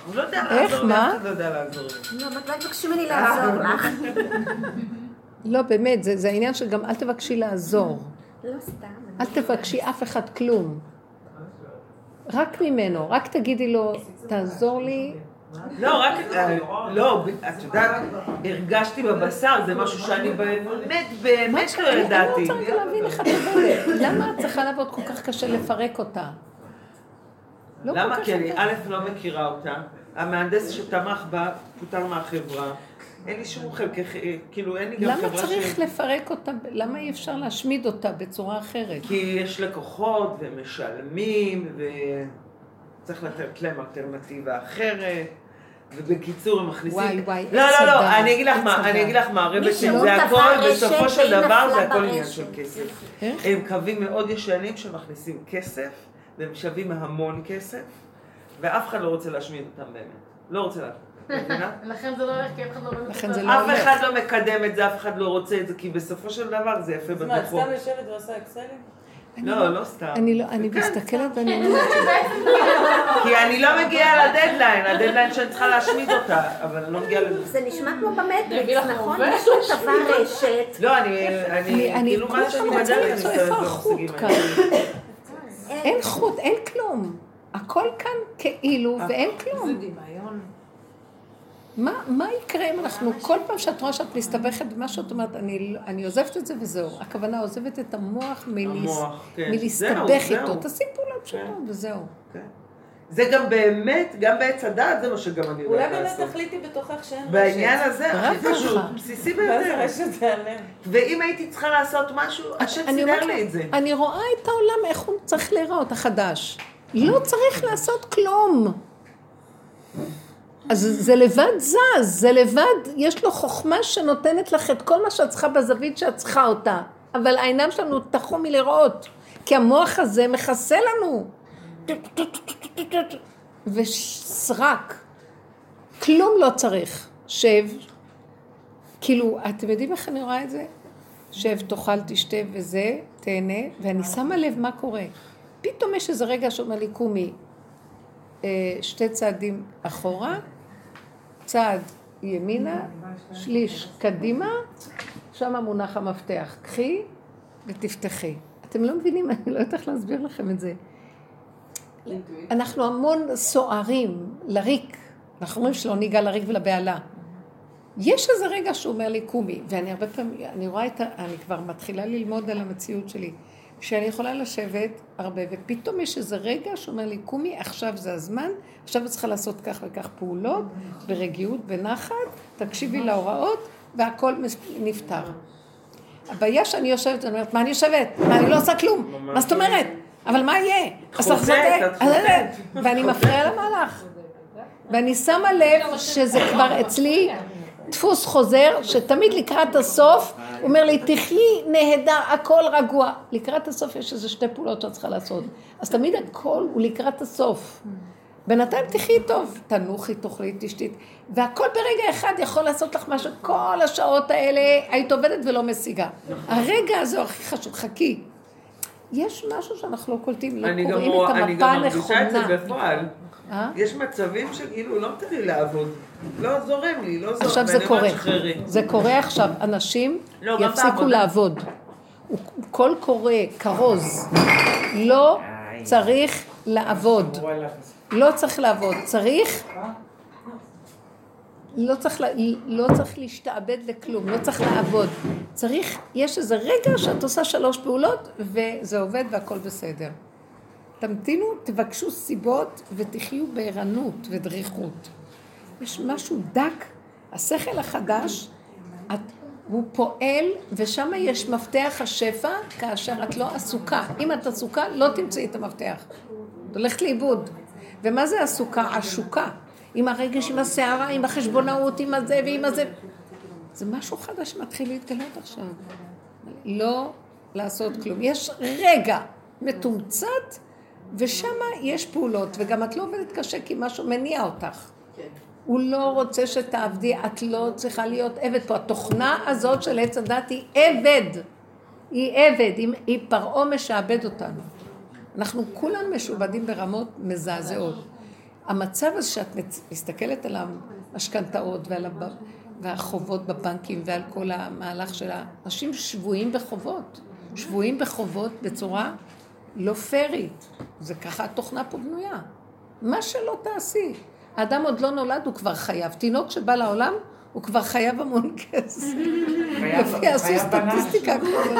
הוא לא יודע איך, לעזור לי, מה? אף אחד לא יודע לעזור לי. לא, אל תבקשי ממני לעזור לך. לא, באמת, זה זה העניין של גם אל תבקשי לעזור. לא סתם. אל תבקשי אף אחד כלום. רק ממנו, רק תגידי לו, תעזור לי. לא, רק, אה, לא, את יודעת, הרגשתי בבשר, זה משהו שאני באמת, באמת לא אני ידעתי. רוצה רגע להבין איך את עובדת. למה את צריכה לעבוד כל כך קשה לפרק אותה? לא למה? כי אני. א', לא מכירה אותה, המהנדס שתמך בה פוטר מהחברה, אין לי שום חלקי, ח- כאילו אין לי גם למה חברה צריך ש... לפרק אותה? למה אי אפשר להשמיד אותה בצורה אחרת? כי יש לקוחות ומשלמים וצריך לתת להם אלטרנטיבה אחרת. ובקיצור הם מכניסים... וואי, וואי, לא, לא, לא, אני אגיד לך מה. אני אגיד לך מה, מי שלי, שלא זה הכל, בסופו של דבר זה הכל עניין. של כסף. הם קווים מאוד ישנים שמכניסים כסף, והם שווים המון כסף, ואף אחד לא רוצה להשמיד אותם באמת. לא רוצה להשמיד? לכן זה לא הולך, כי אף אחד לא זה לא אף. אחד לא מקדם את זה, אף אחד לא רוצה את זה, כי בסופו של דבר זה יפה אז מה, את בדוחות. סתם יושבת ועושה אקסלים? לא, לא סתם. אני לא, אני כן, מסתכלת ואני אומרת, כי אני לא מגיעה לדדליין, הדדליין שאני צריכה להשמיד אותה, אבל אני לא מגיעה לזה. זה נשמע כמו במטריקס, נכון? מישהו טבע רשת. לא, אני, אני, אני כאילו כל מה שאני מדברת, אני. אין חוט, אין כלום. הכל כאן כאילו, ואין כלום. זה דמיון. מה, מה יקרה אם אנחנו, כל פעם שאת רואה שאת מסתבכת במשהו, את אומרת, אני, לא- אני עוזבת את זה וזהו. הכוונה עוזבת את המוח כן. מלהסתבך זהו, איתו. תשים פעולות כן. וזהו. כן. זה גם באמת, גם בעץ הדעת זה מה שגם אני אולי יודעת באמת לעשות. תחליטי בתוכך שאין רשת. בעניין הזה, הכי פשוט. בסיסי ביותר. ואם הייתי צריכה לעשות משהו, השם סידר לי את זה. אני רואה את העולם, איך הוא צריך להיראות, החדש. לא צריך לעשות כלום. אז זה לבד זז, זה לבד, יש לו חוכמה שנותנת לך את כל מה שאת צריכה בזווית שאת צריכה אותה. אבל העיניים שלנו תחום מלראות, כי המוח הזה מכסה לנו. וסרק. כלום לא צריך. שב. כאילו, אתם יודעים איך אני רואה את זה? שב, תאכל, תשתה וזה, תהנה, ואני שמה לב מה קורה. פתאום יש איזה רגע שאומר לי, קומי, שתי צעדים אחורה, צעד ימינה, שליש קדימה, שם מונח המפתח. קחי ותפתחי. אתם לא מבינים, אני לא יודעת איך להסביר לכם את זה. אנחנו המון סוערים לריק. אנחנו אומרים שלא ניגע לריק ולבהלה. יש איזה רגע שהוא אומר לי, קומי, ואני הרבה פעמים, אני רואה את ה... אני כבר מתחילה ללמוד על המציאות שלי, שאני יכולה לשבת הרבה, ופתאום יש איזה רגע שאומר לי, קומי, עכשיו זה הזמן, עכשיו את צריכה לעשות כך וכך פעולות, ברגיעות, בנחת, תקשיבי להוראות, והכל נפתר. הבעיה שאני יושבת, אני אומרת, מה אני יושבת? מה, אני לא עושה כלום. מה זאת אומרת? אבל מה יהיה? אז את חוטאת. ואני מפריעה למהלך. ואני שמה לב שזה כבר אצלי דפוס חוזר, שתמיד לקראת הסוף, הוא אומר לי, תחי נהדר, הכל רגוע. לקראת הסוף יש איזה שתי פעולות שאת צריכה לעשות. אז תמיד הכל הוא לקראת הסוף. בינתיים תחי טוב, תנוחי, תאכלי, תשתי, והכל ברגע אחד יכול לעשות לך משהו. כל השעות האלה היית עובדת ולא משיגה. הרגע הזה הוא הכי חשוב, חכי. יש משהו שאנחנו לא קולטים, לא אני קוראים את אני המפה גם מרגישה את זה הנכונה. בפועל. אה? יש מצבים שכאילו לא נותן לי לעבוד. לא זורם לי, לא זורם. עכשיו זה קורה. זה קורה עכשיו. אנשים לא, יפסיקו. לעבוד. קול קורא, כרוז. לא צריך לעבוד. לא צריך לעבוד. צריך... לא צריך, לה- לא צריך להשתעבד לכלום, לא צריך לעבוד. צריך, יש איזה רגע שאת עושה שלוש פעולות וזה עובד והכל בסדר. תמתינו, תבקשו סיבות ותחיו בערנות ודריכות. יש משהו דק, השכל החדש, את, הוא פועל ושם יש מפתח השפע כאשר את לא עסוקה. אם את עסוקה, לא תמצאי את המפתח. את הולכת לאיבוד. ומה זה עסוקה? עשוקה. עם הרגש, עם הסערה, עם החשבונאות, עם הזה ועם הזה. זה משהו חדש שמתחיל להתגלות עכשיו. לא לעשות כלום. יש רגע מתומצת, ושם יש פעולות, וגם את לא עובדת קשה כי משהו מניע אותך. הוא לא רוצה שתעבדי, את לא צריכה להיות עבד פה. התוכנה הזאת של עץ הדת היא עבד. היא עבד, היא, פרעה משעבד אותנו. אנחנו כולנו משועבדים ברמות מזעזעות. המצב הזה שאת מסתכלת על המשכנתאות ועל הב... והחובות בבנקים ועל כל המהלך של האנשים שבויים בחובות. שבויים בחובות בצורה לא פיירית. זה ככה התוכנה פה בנויה. מה שלא תעשי. האדם עוד לא נולד, הוא כבר חייב. תינוק שבא לעולם, הוא כבר חייב המון כסף. לפי עשו סטטיסטיקה כזאת.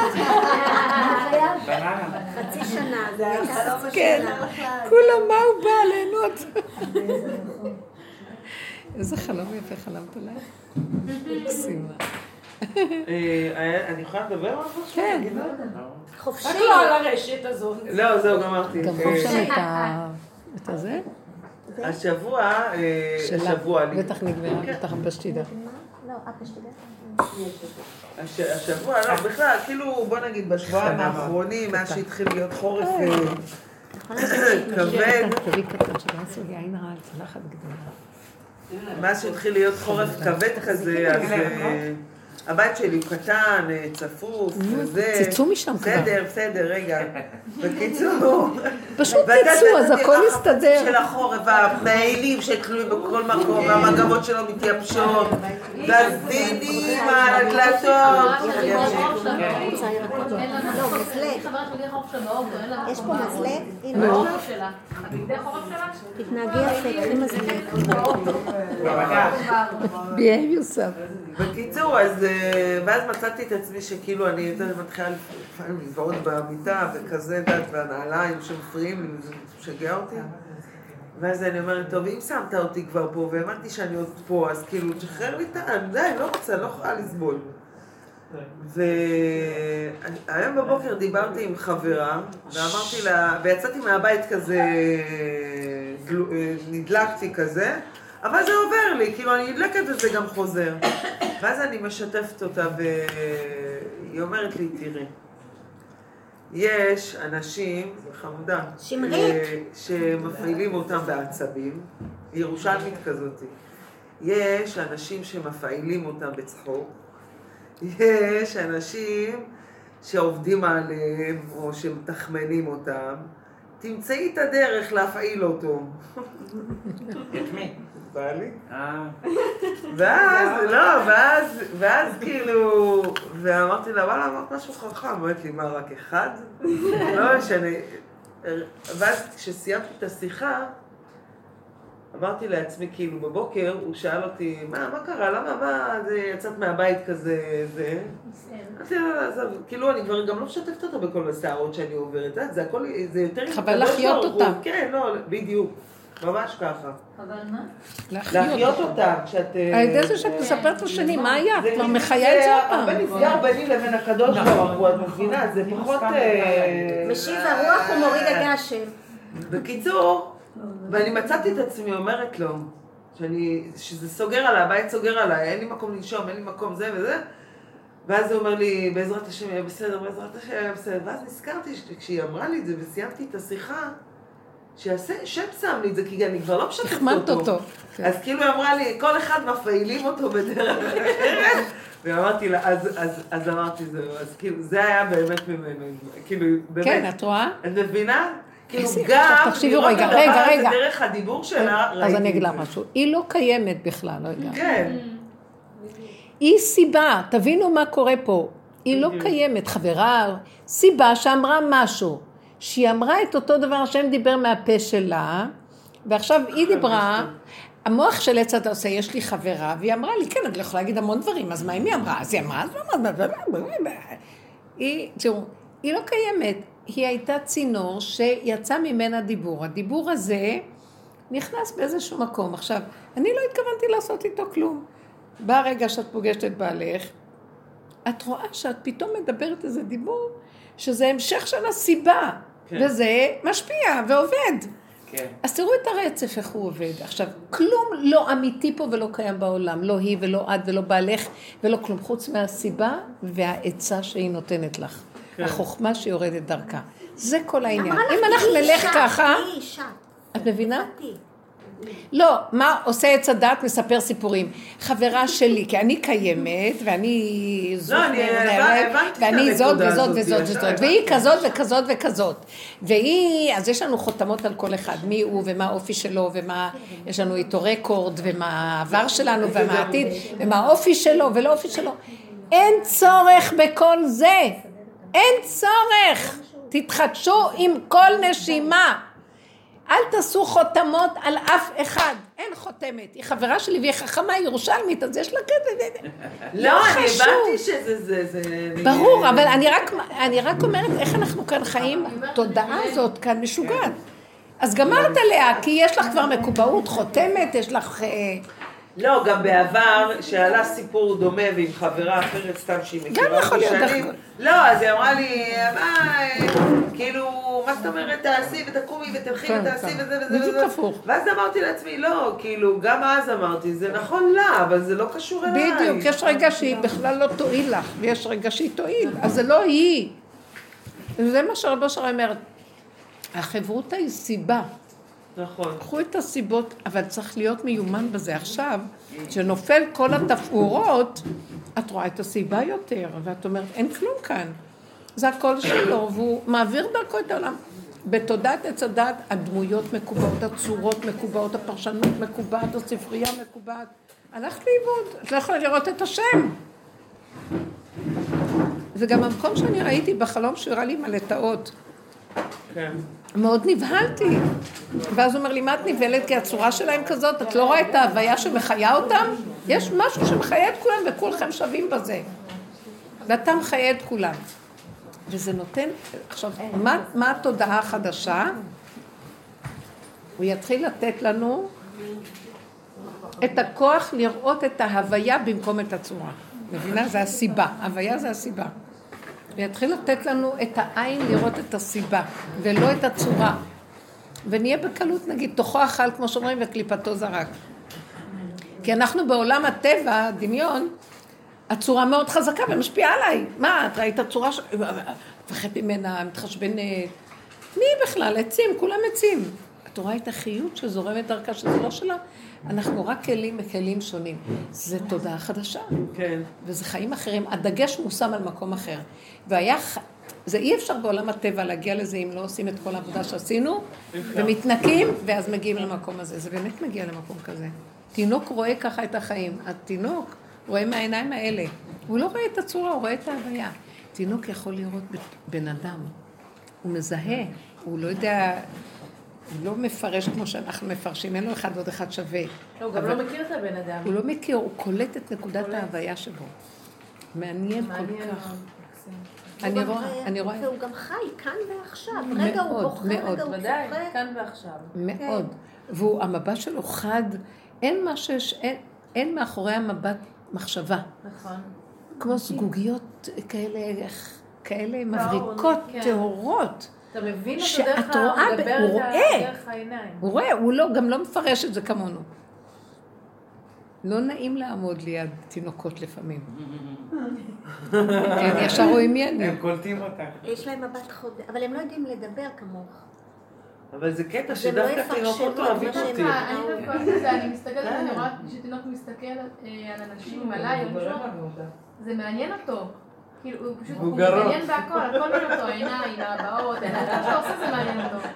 חצי שנה, זה הייתה חצי כן, שנה. כולם מה הוא בא ליהנות. איזה חלום יפה חלמת עליי. מקסימה. אה, אני יכולה לדבר על משהו? כן. חופשי. רק לא על הרשת הזאת. לא, זהו, גמרתי. גם אה, שם את הזה? השבוע, אה, שלה. השבוע, בטח נגמרה, כן. בטח פשטידה. לא, הש- השבוע, לא, בכלל, כאילו, בוא נגיד, בשבועיים האחרונים, מאז שהתחיל להיות חורף אה, כבד. מאז שהתחיל להיות חורף כבד כזה, אז... הבית שלי הוא קטן, אה, צפוף, וזה... תצאו משם כבר. בסדר, בסדר, רגע. בקיצור... פשוט תצאו, אז הכל יסתדר. של החורף, והמעילים שתלויים בכל מקום, והמגבות שלו מתייבשות, והזינים על הדלתות. יש פה מזלג? הנה. תתנהגי יפה, קחי מזלג. behave yourself. בקיצור, אז... אה, ואז מצאתי את עצמי שכאילו אני יותר מתחילה לפעמים לבעוט במיטה וכזה דת והנעליים שמפריעים לי וזה משגע אותי. ואז אני אומרת, טוב, אם שמת אותי כבר פה והאמנתי שאני עוד פה, אז כאילו, תשחרר לי את העם, די, לא רוצה, לא יכולה לסבול. והיום בבוקר דיברתי עם חברה, ואמרתי לה, ויצאתי מהבית כזה, גלו- אה, נדלקתי כזה, אבל זה עובר לי, כאילו אני נדלקת וזה גם חוזר. ואז אני משתפת אותה, והיא אומרת לי, תראי, יש אנשים, חמודה, שמרית. אה, שמפעילים אותם בעצבים, ירושלמית כזאת. יש אנשים שמפעילים אותם בצחוק, יש אנשים שעובדים עליהם או שמתחמנים אותם. תמצאי את הדרך להפעיל אותו. את מי? בעלי. אה, ואז, לא, ואז, ואז כאילו, ואמרתי לה, וואלה, אמרת משהו חכם, אמרתי לי, מה, רק אחד? לא משנה. ואז כשסיימתי את השיחה, אמרתי לעצמי, כאילו, בבוקר, הוא שאל אותי, מה, מה קרה, למה, מה, זה, יצאת מהבית כזה, זה? אמרתי לו, עזוב, כאילו, אני כבר גם לא משתפת אותו בכל הסערות שאני עוברת, זה הכל, זה יותר... חבל הוא. אותם. כן, לא, בדיוק, ממש ככה. אבל מה? להחיות אותה, כשאת... על ידי זה שאת מספרת לשני, מה היה? זה כבר מחיה את זה עוד פעם. הרבה נסגר ביני לבין הקדוש ברוך הוא, את מבינה? זה פחות... אה, משיב הרוח ומוריד הגשם. בקיצור, ואני מצאתי את עצמי אומרת לו, שאני, שזה סוגר עליי, הבית סוגר עליי, אין לי מקום לנשום, אין לי מקום זה וזה, ואז הוא אומר לי, בעזרת השם יהיה בסדר, בעזרת השם יהיה בסדר, ואז נזכרתי שכשהיא אמרה לי את זה וסיימתי את השיחה, שהשם שם לי את זה, כי אני כבר לא משתפת אותו. אותו. כן. אז כאילו היא אמרה לי, כל אחד מפעילים אותו בדרך אחרת, ואמרתי לה, אז, אז, אז אמרתי זהו, אז כאילו, זה היה באמת ממנו, כאילו, באמת. כן, את רואה? את מבינה? כאילו גם תקשיבי רגע, רגע, רגע. דרך הדיבור שלה, ראיתי אז אני אגיד לך זה. משהו. היא לא קיימת בכלל, לא יודעת. כן, היא סיבה, תבינו מה קורה פה. היא לא קיימת, חברה, סיבה שאמרה משהו. שהיא אמרה את אותו דבר, השם דיבר מהפה שלה, ועכשיו היא דיברה, המוח של עץ הדת עושה, יש לי חברה, והיא אמרה לי, כן, אני לא יכולה להגיד המון דברים, אז מה אם היא אמרה? אז היא אמרה, אז מה, מה, היא, תראו, היא לא קיימת, היא הייתה צינור שיצא ממנה דיבור. הדיבור הזה נכנס באיזשהו מקום. עכשיו, אני לא התכוונתי לעשות איתו כלום. בא הרגע שאת פוגשת את בעלך, את רואה שאת פתאום מדברת איזה דיבור, שזה המשך של הסיבה, כן. וזה משפיע ועובד. כן. אז תראו את הרצף, איך הוא עובד. עכשיו, כלום לא אמיתי פה ולא קיים בעולם. לא היא ולא את ולא בעלך ולא כלום, חוץ מהסיבה והעצה שהיא נותנת לך. החוכמה שיורדת דרכה. זה כל העניין. אם אנחנו נלך ככה, תהיי אישה. את מבינה? לא, מה עושה עץ הדת? מספר סיפורים. חברה שלי, כי אני קיימת, ואני זאת לא, אני הבנתי ואני זאת וזאת וזאת וזאת. והיא כזאת וכזאת וכזאת. והיא, אז יש לנו חותמות על כל אחד, מי הוא ומה האופי שלו, ומה, יש לנו איתו רקורד, ומה העבר שלנו, ומה העתיד, ומה האופי שלו ולא האופי שלו. אין צורך בכל זה. אין צורך. תתחדשו עם כל נשימה. אל תעשו חותמות על אף אחד, אין חותמת. היא חברה שלי והיא חכמה ירושלמית, אז יש לה כזה... לא, אני חשוב. הבנתי שזה, זה, זה... ברור, אבל אני רק, אני רק אומרת איך אנחנו כאן חיים, התודעה הזאת כאן משוגעת. אז גמרת עליה, כי יש לך כבר מקובעות, חותמת, יש לך... לא, גם בעבר, שעלה סיפור דומה ועם חברה אחרת סתם שהיא מכירה יכול אותי להיות, דרך- לא, אז היא אמרה לי, מה, כאילו, מה זאת אומרת, תעשי ותקומי ותלכי כן, ותעשי כן. וזה וזה בדיוק וזה. הפוך. ואז אמרתי לעצמי, לא, כאילו, גם אז אמרתי, זה נכון לה, אבל זה לא קשור אליי. בדיוק, יש רגע שהיא בכלל לא תועיל לך, ויש רגע שהיא תועיל, אז זה לא היא. זה מה שרבו שרי אומרת. החברותא היא סיבה. נכון. קחו את הסיבות, אבל צריך להיות מיומן בזה. עכשיו, כשנופל כל התפאורות, את רואה את הסיבה יותר, ואת אומרת, אין כלום כאן. זה הכל שלו, והוא מעביר דרכו את העולם. בתודעת עץ הדת הדמויות מקובעות, הצורות מקובעות, הפרשנות מקובעת, הספרייה מקובעת. הלכת לאיבוד, את לא יכולה לראות את השם. זה גם המקום שאני ראיתי בחלום שהוא הראה לי עם הלטאות. כן. מאוד נבהלתי. ואז הוא אומר לי, מה את נבהלת? כי הצורה שלהם כזאת, את לא רואה את ההוויה שמחיה אותם? יש משהו שמחיה את כולם וכולכם שווים בזה. ואתה מחיה את כולם. וזה נותן, עכשיו, מה, מה התודעה החדשה? הוא יתחיל לתת לנו את הכוח לראות את ההוויה במקום את הצורה. מבינה? זה הסיבה. הוויה זה הסיבה. ויתחיל לתת לנו את העין לראות את הסיבה, ולא את הצורה. ונהיה בקלות, נגיד, תוכו אכל, כמו שאומרים, וקליפתו זרק. כי אנחנו בעולם הטבע, דמיון, הצורה מאוד חזקה ומשפיעה עליי. מה, את ראית צורה ש... מפחד ממנה, מתחשבנת. מי בכלל? עצים, כולם עצים. את רואה את החיות שזורמת דרכה, שזה לא שלה? אנחנו רק כלים וכלים שונים. זה תודעה חדשה. כן. וזה חיים אחרים. הדגש מושם על מקום אחר. והיה... זה אי אפשר בעולם הטבע להגיע לזה אם לא עושים את כל העבודה שעשינו, ומתנקים, ואז מגיעים למקום הזה. זה באמת מגיע למקום כזה. תינוק רואה ככה את החיים. התינוק רואה מהעיניים האלה. הוא לא רואה את הצורה, הוא רואה את ההוויה. תינוק יכול לראות בן אדם. הוא מזהה, הוא לא יודע, הוא לא מפרש כמו שאנחנו מפרשים, אין לו אחד ועוד אחד שווה. הוא גם לא מכיר את הבן אדם. הוא לא מכיר, הוא קולט את נקודת קולט. ההוויה שבו. מעניין כל מעניין כך. אני רואה, אני רואה, והוא גם חי כאן ועכשיו. רגע הוא בוכה. רגע הוא ודאי, צוחק. כאן ועכשיו. מאוד. והוא, המבט שלו חד, אין מה שיש, אין, אין מאחורי המבט מחשבה. נכון. כמו זגוגיות כאלה, כאלה מבריקות, כן. טהורות. אתה מבין אותו דרך. רואה ב- מדבר הוא רואה. דרך העיניים. הוא רואה, הוא לא, גם לא מפרש את זה כמונו. לא נעים לעמוד ליד תינוקות לפעמים. כן, ישר רואים מי אני. הם קולטים אותך. יש להם מבט חודה, אבל הם לא יודעים לדבר כמוך. אבל זה קטע לא שדווקא יפרשו תינוקות אוהבים אותי. אני דווקא עושה את זה, אני מסתכלת, כן. אני רואה שתינוק מסתכל אה, על אנשים, עליי, זה מעניין אותו. כאילו, הוא פשוט, הוא. מעניין בהכל, הכל מעניין אותו, העיניים, הבעות, כל מה שאתה עושה זה מעניין אותו.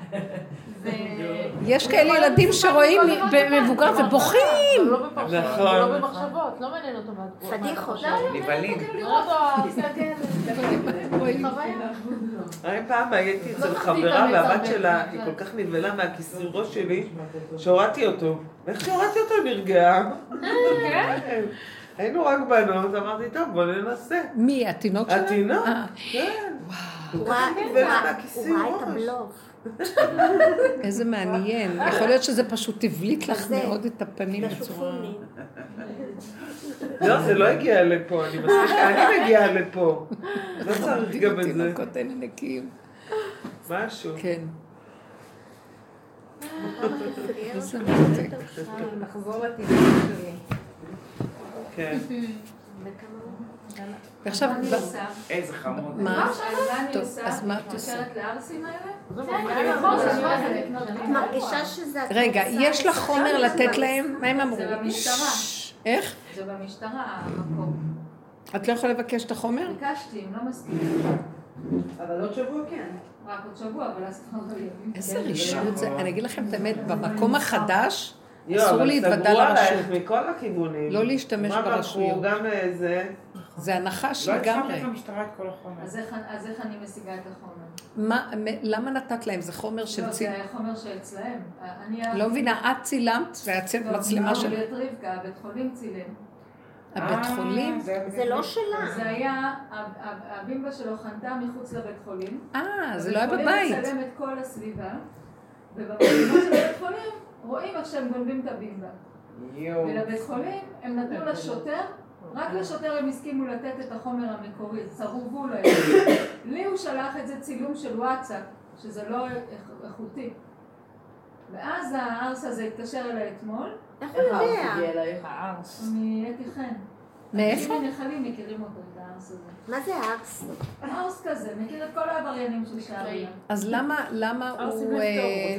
יש כאלה ילדים שרואים במבוגר ובוכים. לא בפרשנות, נכון. לא במחשבות, לא מעניין אותו מה אתה פדיחות. נבהלים. אני פעם הייתי אצל לא חברה והבת זה, שלה, זה. היא כל כך נבהלה מהכיסוי ראש שלי, שהורדתי אותו. ואיך שהורדתי אותו היא נרגעה. היינו רק בנות, אמרתי, טוב, בוא ננסה. מי, התינוק שלה? התינוק? אה, כן. הוא כל ראה את. הבלוף. איזה מעניין. יכול להיות שזה פשוט הבליט לך. מאוד את הפנים בצורה... לא, זה לא הגיע לפה, אני מסתכלת, אני מגיעה לפה. לא צריך גם את זה. תינוקות האלה נקיים. משהו. כן. איזה מותק. נחזור לטבעון שלי. כן. ועכשיו? איזה חמוד. מה? אז מה אני טוב, עושה? אז מה את עושה? נכון, שאני לקנות. את מרגישה שזה... רגע, יש לך חומר לתת? להם? מה הם אמרו? זה במשטרה. איך? זה במשטרה, המקום. את לא יכולה לבקש את החומר? ביקשתי, הם לא מסכימים. אבל עוד שבוע כן. רק עוד שבוע, אבל אז כבר לא. איזה רישות זה, אני אגיד לכם את האמת, במקום החדש, יו, אסור אבל להתוודע סגרו לרשות. עלייך מכל הכיוונים. לא להשתמש מה, ברשויות. לקחו גם איזה... זה הנחש לא הצלחת לגמרי. למשטרה את כל החומר. אז איך- אני משיגה את החומר? מה- למה נתת להם? זה חומר של לא. זה החומר שאצלם. אני... לא מבינה, את צילמת, זה היה צל- מצלמה של של... רבקה, הבית חולים צילם. הבית אה, חולים. זה לא שלה. זה היה, הבימבה שלו חנתה מחוץ לבית חולים. אה, זה לא היה הבית בבית. חולים מצלם את כל הסביבה, הבית חולים רואים איך שהם גונבים את הבימבה. ולבית חולים הם נתנו לשוטר, רק לשוטר הם הסכימו לתת את החומר המקורי, צרובו להם. לי הוא שלח את זה צילום של וואטסאפ, שזה לא איכ- איכותי. ואז הארס הזה התקשר אליי אתמול, איך הוא יודע? הערס. מאתי חן. מאיפה? אנשים נחלים מכירים אותו, את הארס הזה. מה זה ארס? ארס כזה, מכיר את כל העבריינים של שעריה. אז למה, למה הוא, אה,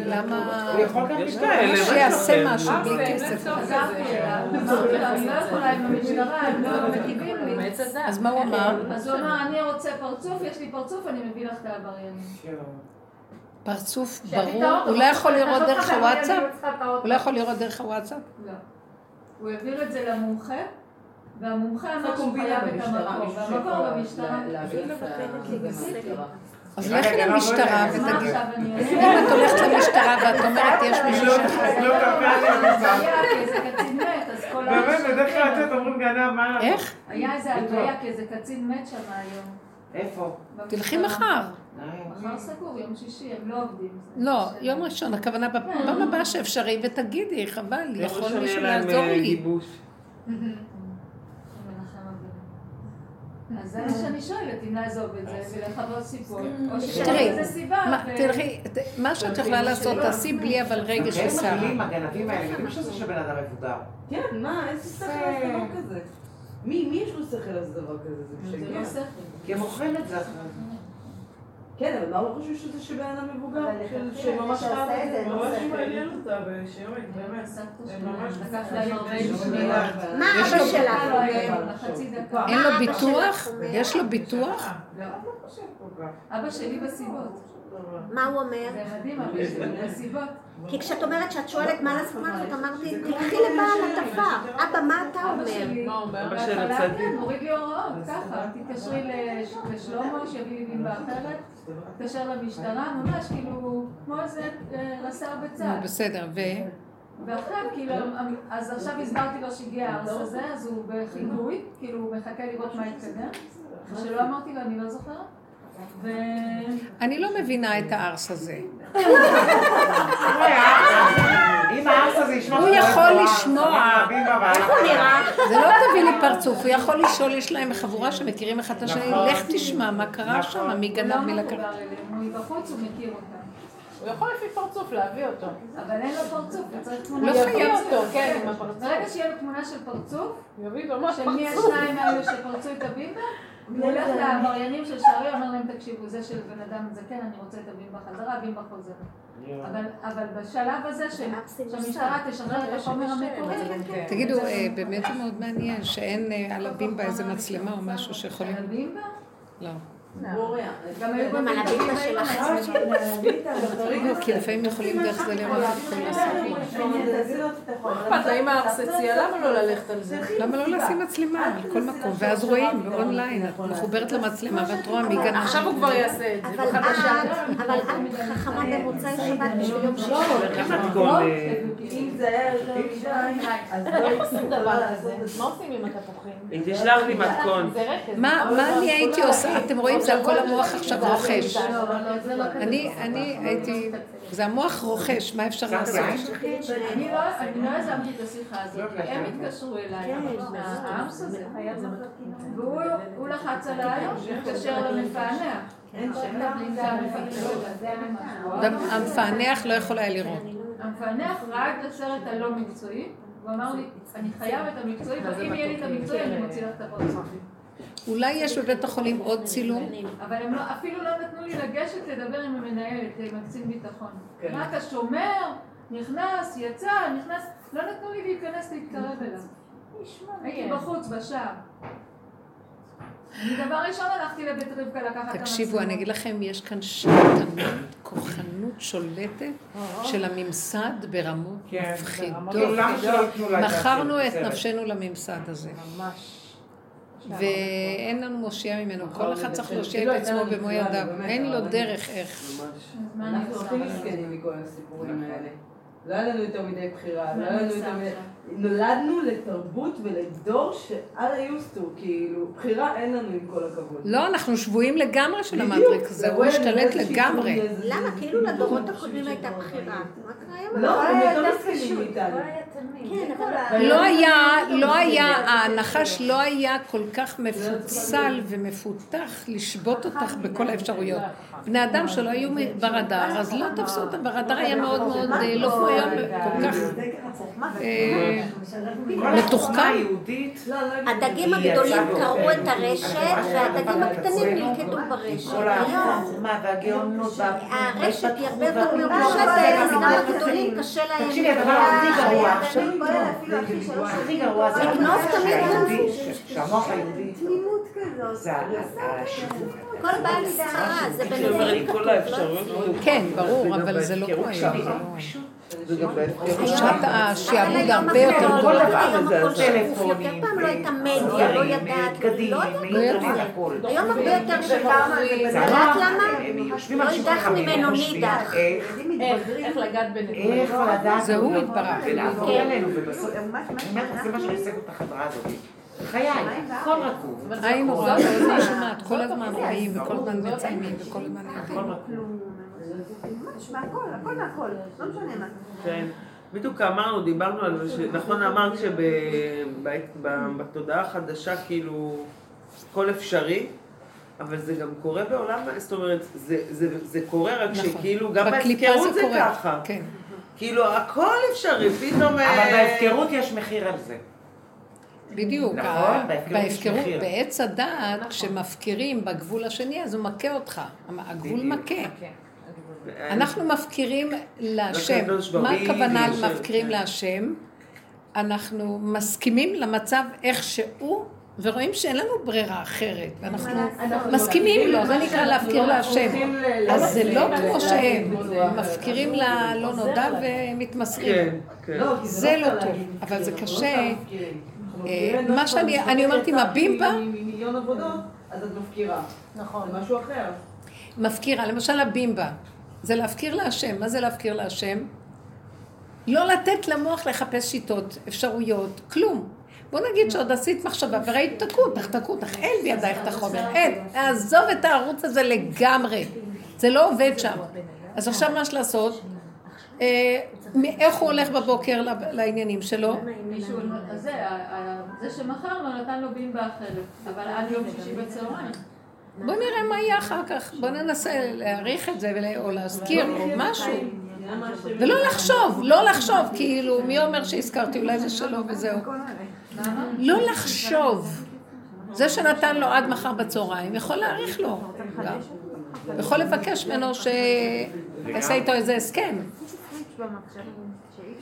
לא למה... הוא יכול גם מה שיעשה? משהו אה, בלי זה כסף. אני לא לא. אז מה הוא אמר? אז הוא אמר, אני רוצה פרצוף, יש לי פרצוף, אני מביא לך את העבריינים. פרצוף שיביא את ברור? הוא לא יכול אני לראות לא דרך הוואטסאפ? אני. הוא לא יכול לראות דרך הוואטסאפ? לא. הוא העביר את זה למומחה, והמומחה אמר שהוא חייב את המקום, והמקום במשטרה. המשטרה. אז לכי למשטרה אעשה? אם את הולכת למשטרה ואת אומרת, יש מישהו לא, ש... לא אנחנו? איך? היה איזה הלוויה כי איזה קצין מת שם היום. איפה? תלכי. מחר. מחר סגור, יום שישי, הם לא עובדים. לא, יום ראשון, הכוונה בפעם הבאה שאפשרי, ותגידי, חבל, יכול מישהו לעזור אה, לי. אז זה מה שאני שואלת, אם לעזוב את זה ולכבות סיפור, או שיש תראי, לזה סיבה. מה, ו- תלכי, ת- מה שאת יכולה לעשות, תעשי בלי אבל רגש הם וסערה. מגעילים, הגנבים האלה, יודעים שזה של בן אדם מבוגר. כן, מה, איזה שכל לעשות דבר כזה? מי מי יש לו שכל לעשות דבר כזה? זה. לא שכל. כי הם מוכרים את זה אחרי זה. כן, אבל מה הוא חושב שזה של בן אדם מבוגר? שממש את זה? לא ממש. מעניין אותה בשיעורים, באמת. מה אבא לו- שלך לא. אין לו ביטוח? יש לו ביטוח? לא. לא. אבא שלי בסיבות. מה הוא אומר? זה מדהים, אבא שלי בסיבות. כי כשאת אומרת שאת שואלת מה לעשות, מה לעשות, אמרתי, תלכי לבעל הטפה. אבא, מה אתה אומר? שלי, מה הוא אומר? אבא של בהתחלה הצדיק. כן, מוריד לי הוראות, ככה, תתקשרי לש- לשלמה, שיביא לי בימבה אחרת, תתקשר למשטרה, ממש כאילו, כמו איזה אה, רס"ר נו, בצה"ל. בסדר, ו... ועכשיו, כאילו, אז עכשיו הסברתי לו שהגיע הארס הזה, אז הוא בחיגוי, כאילו, הוא מחכה לראות מה יתקדם. שלא אמרתי לו, אני לא זוכרת. ו... אני לא מבינה את הארס הזה. אם הארס הזה ישמע הוא יכול לשמוע. איך הוא נראה? זה לא תביא לי פרצוף, הוא יכול לשאול, יש להם חבורה שמכירים אחד את השני, נכון. לך תשמע מה קרה נכון. שם, מי גנב לא מי לקח. הוא מבחוץ, הוא מכיר אותם. הוא יכול לפי פרצוף להביא אותו. אבל אין לו פרצוף, הוא צריך תמונה לא חייב. אותו, כן, עם הפרצוף. ברגע שיהיה לו תמונה של פרצוף, יביא לו מה של מי. השניים האלה שפרצו את הבימבה, הוא הולך לעבריינים של שערי, אומר להם, תקשיבו, זה של בן אדם זקן, אני רוצה את הבימבה חזרה, הבימבה חוזרת. אבל, אבל בשלב הזה שהמשטרה תשחרר את החומר המקורי, תגידו, אה, באמת זה מאוד מעניין שאין אה, על הבימבה איזה מצלמה או משהו שיכולים... הבימבה, לא. גם היו גם. לא, כי לפעמים יכולים דרך זה לראות את כל הסיפור. אכפת לה, אם הארס הציע, למה לא ללכת על זה? למה לא לשים מצלמה על כל מקום? ואז רואים באונליין, את מחוברת למצלמה ואת רואה מי גנב. עכשיו הוא כבר יעשה את זה. אבל את, אבל את חכמה במוצאי שבת בשביל יום שישי. איך מתכון... אה, אם זה היה יותר מדי, אז לא יקסו דבר לעשות את זה. מה עושים עם התפוחים? תשלח לי מתכון. מה אני הייתי עושה? אתם רואים, זה הכל המוח עכשיו רוכש. לא, לא, זה לא כזה. אני אני הייתי... זה המוח רוכש, מה אפשר לעשות? אני לא אני לא יזמתי את השיחה הזאת, הם התקשרו אליי, האמס הזה, והוא הוא לחץ עליי, התקשר למפענח. המפענח, לא יכול היה לראות. המפענח ראה את הסרט הלא מקצועי, הוא אמר לי, אני חייב את המקצועי, ואם יהיה לי את המקצועי אני מוציא לך את הפרצוף. אולי יש בבית החולים עוד צילום? אבל הם לא, אפילו לא נתנו לי לגשת לדבר עם המנהלת, עם הקצין ביטחון. כן. רק השומר, נכנס, יצא, נכנס, לא נתנו לי להיכנס להתקרב אליו. הייתי בחוץ, בשער. אני דבר ראשון הלכתי לבית רבקה לקחת. תקשיבו, אני אגיד לכם, יש כאן שתנות, כוחנות שולטת של הממסד ברמות כן, מפחידות. לה את מכרנו את? נפשנו לממסד הזה. ממש. ואין לנו מושיע ממנו, כל אחד צריך להושיע לא, את עצמו הייתה לנו במו ידיו, אין לו דרך איך. אנחנו? הכי מסכנים מכל הסיפורים האלה. לא היה לנו יותר מדי בחירה, לא היה לנו יותר מדי... נולדנו לתרבות ולדור שעל היוסטו, כאילו, בחירה אין לנו עם כל הכבוד. לא, אנחנו שבויים לגמרי של המטריקס זה הוא השתלט לגמרי. למה? כאילו לדורות הקודמים הייתה בחירה. מה קרה היום? לא, הם היה יותר מסכנים פשוט, מאיתנו. לא היה. כן, לא היה, לא היה, הנחש לא היה כל כך מפוצל ומפותח לשבות אותך בכל האפשרויות. בני אדם שלא היו ברדאר, אז לא תפסו אותם, ברדאר היה מאוד מאוד, אה, לא כמו היום, כל כך מתוחכם. החוכמה היהודית הדגים הגדולים קרעו את הרשת והדגים הקטנים נלכדו ברשת. כל היום החוכמה והגאונות הרשת היא הרבה יותר מרושתת, אז גם הגדולים קשה להם. תקשיבי, הדבר הכי גרוע עכשיו, הכי גרוע זה לגנוב תמיד שהיהודי, שהמוח היהודי תמימות כזאת. זה השיווק. כל בעל צרה זה האפשרויות. כן, ברור, אבל זה לא בהפקרות שם. זה לא-. תחושת השעבוד היום הרבה יותר גדולה. היום הכל פעם לא הייתה מדיה, לא ידעת, לא ידעת. היום הרבה יותר. זה יודעת למה? לא יידח ממנו נידח. איך- לגעת בנקודה. איך לדעת זה הוא. ולעבור ובסוף, אומרת, זה מה עושה את החברה הזאת. חיי, הכל רקוב. עין רואה, אני שומעת, כל הזמן רואים וכל הזמן מציינים וכל הזמן. ממש מהכל, הכל מהכל, לא משנה מה. כן. בדיוק אמרנו, דיברנו על זה, שנכון אמרת שבתודעה החדשה כאילו הכל אפשרי, אבל זה גם קורה בעולם, זאת אומרת, זה, זה, זה קורה רק נכון. שכאילו גם בהפקרות זה. ככה. כן. כאילו הכל אפשרי, פתאום... אבל אה, בהפקרות יש מחיר על זה. בדיוק, נכון, בהפקרות. בעץ הדעת, כשמפקירים בגבול השני, אז הוא מכה אותך. הגבול. מכה. כן. אנחנו מפקירים להשם. מה הכוונה להשם, מפקירים כן. להשם? אנחנו מסכימים למצב איך שהוא, ורואים שאין לנו ברירה אחרת. ואנחנו מסכימים לו, זה נקרא להפקיר להשם. אז זה לא כמו שהם, מפקירים ללא נודע ומתמסרים. כן, כן. לא, זה לא סתם טוב, אבל זה קשה. לא אה, מה שאני- אומרת עם הבימבה- אז את מפקירה. נכון. זה משהו אחר. מפקירה, למשל הבימבה, זה להפקיר להשם. מה זה להפקיר להשם? לא לתת למוח לחפש שיטות, אפשרויות, כלום. בוא נגיד שעוד עשית מחשבה וראית תקעו אותך, תקעו אותך, אין בידייך את החומר, אין. עזוב את הערוץ הזה לגמרי. זה לא עובד שם. אז עכשיו מה יש לעשות? אה, איך הוא הולך בבוקר לעניינים שלו? אז זה, שמכר לו נתן לו בימבה אחרת, אבל עד יום שישי בצהריים. בוא נראה מה יהיה אחר כך. בוא ננסה להעריך את זה או להזכיר או משהו. ולא לחשוב, לא לחשוב, כאילו, מי אומר שהזכרתי, אולי זה שלו וזהו. לא לחשוב. זה שנתן לו עד מחר בצהריים, יכול להעריך לו גם. יכול לבקש ממנו שיעשה איתו איזה הסכם.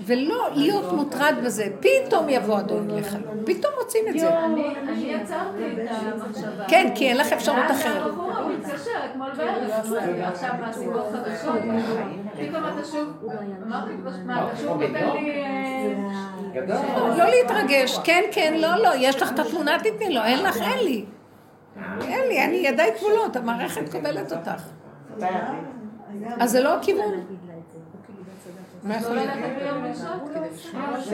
ולא להיות מוטרד בזה. פתאום יבוא אדון לחלום, פתאום מוצאים את זה. אני עצרתי את המחשבה. כן, כי אין לך אפשרות ואז אחרת. הבחור הוא מתקשר אתמול בערב, עכשיו מהסיבות חדשות, פתאום אתה שוב, אמרתי מה, אתה שוב נותן לי... אה, לא להתרגש, כן, כן, לא, לא, יש לך את התמונה, תתני לו, אין לך, אין לי. אין לי, אני ידיי כבולות, המערכת כובלת אותך. אז זה לא הכיוון. מה יכול לא להיות? ביום ראשון?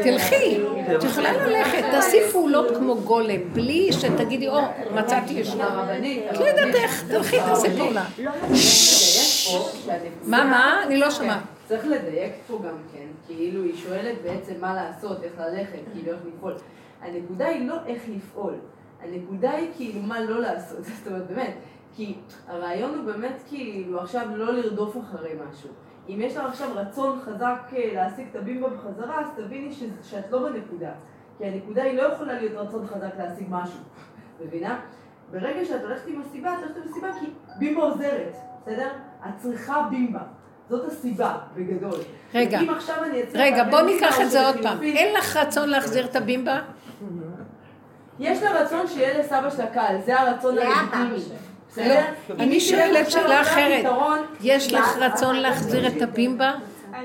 תלכי, את יכולה ללכת, תעשי פעולות כמו גולם, בלי שתגידי, או, מצאתי. הרבנית, את לא יודעת איך, תלכי, תעשי פעולה. מה, מה? אני לא שומעת. צריך לדייק פה גם כן, כאילו היא שואלת בעצם מה לעשות, איך ללכת, כאילו איך לפעול. הנקודה היא לא איך לפעול, הנקודה היא כאילו מה לא לעשות, זאת אומרת באמת, כי הרעיון הוא באמת כאילו עכשיו לא לרדוף אחרי משהו. אם יש לך עכשיו רצון חזק אה, להשיג את הבימבה בחזרה, אז תביני ש- שאת לא בנקודה. כי הנקודה היא לא יכולה להיות רצון חזק להשיג משהו, מבינה? ברגע שאת הולכת עם הסיבה, את הולכת עם הסיבה כי בימבה עוזרת, בסדר? את צריכה בימבה. זאת הסיבה, בגדול. רגע, אם עכשיו אני אצליח רגע, בוא ניקח את זה עוד פעם. אין לך רצון להחזיר את הבימבה? יש לה רצון שיהיה לסבא שלה קל, זה הרצון. הלגיטימי. בסדר? לא, אני שואלת שאלה אחרת. יש לך רצון להחזיר את הבימבה? אה.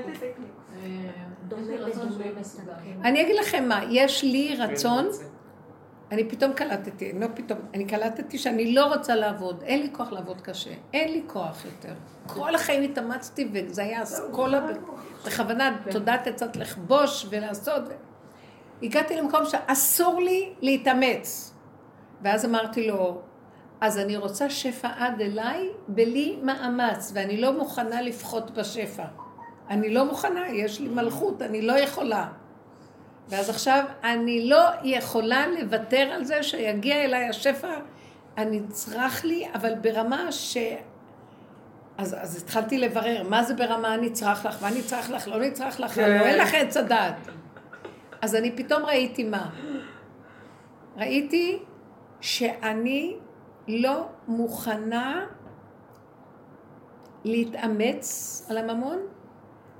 אני אגיד לכם מה, יש לי רצון, אני פתאום קלטתי, לא פתאום, אני קלטתי שאני לא רוצה לעבוד, אין לי כוח לעבוד קשה, אין לי כוח יותר. כל החיים התאמצתי וזה היה אסכולה, בכוונה תודעת עצת לכבוש ולעשות. הגעתי למקום שאסור לי להתאמץ. ואז אמרתי לו, אז אני רוצה שפע עד אליי בלי מאמץ, ואני לא מוכנה לפחות בשפע. אני לא מוכנה, יש לי מלכות, אני לא יכולה. ואז עכשיו אני לא יכולה לוותר על זה שיגיע אליי השפע הנצרך לי, אבל ברמה אז, אז התחלתי לברר, מה זה ברמה נצרך לך, מה נצרך לך, לא נצרך לך, כן. לא אין לך עץ הדעת. אז אני פתאום ראיתי מה? ראיתי שאני לא מוכנה להתאמץ על הממון,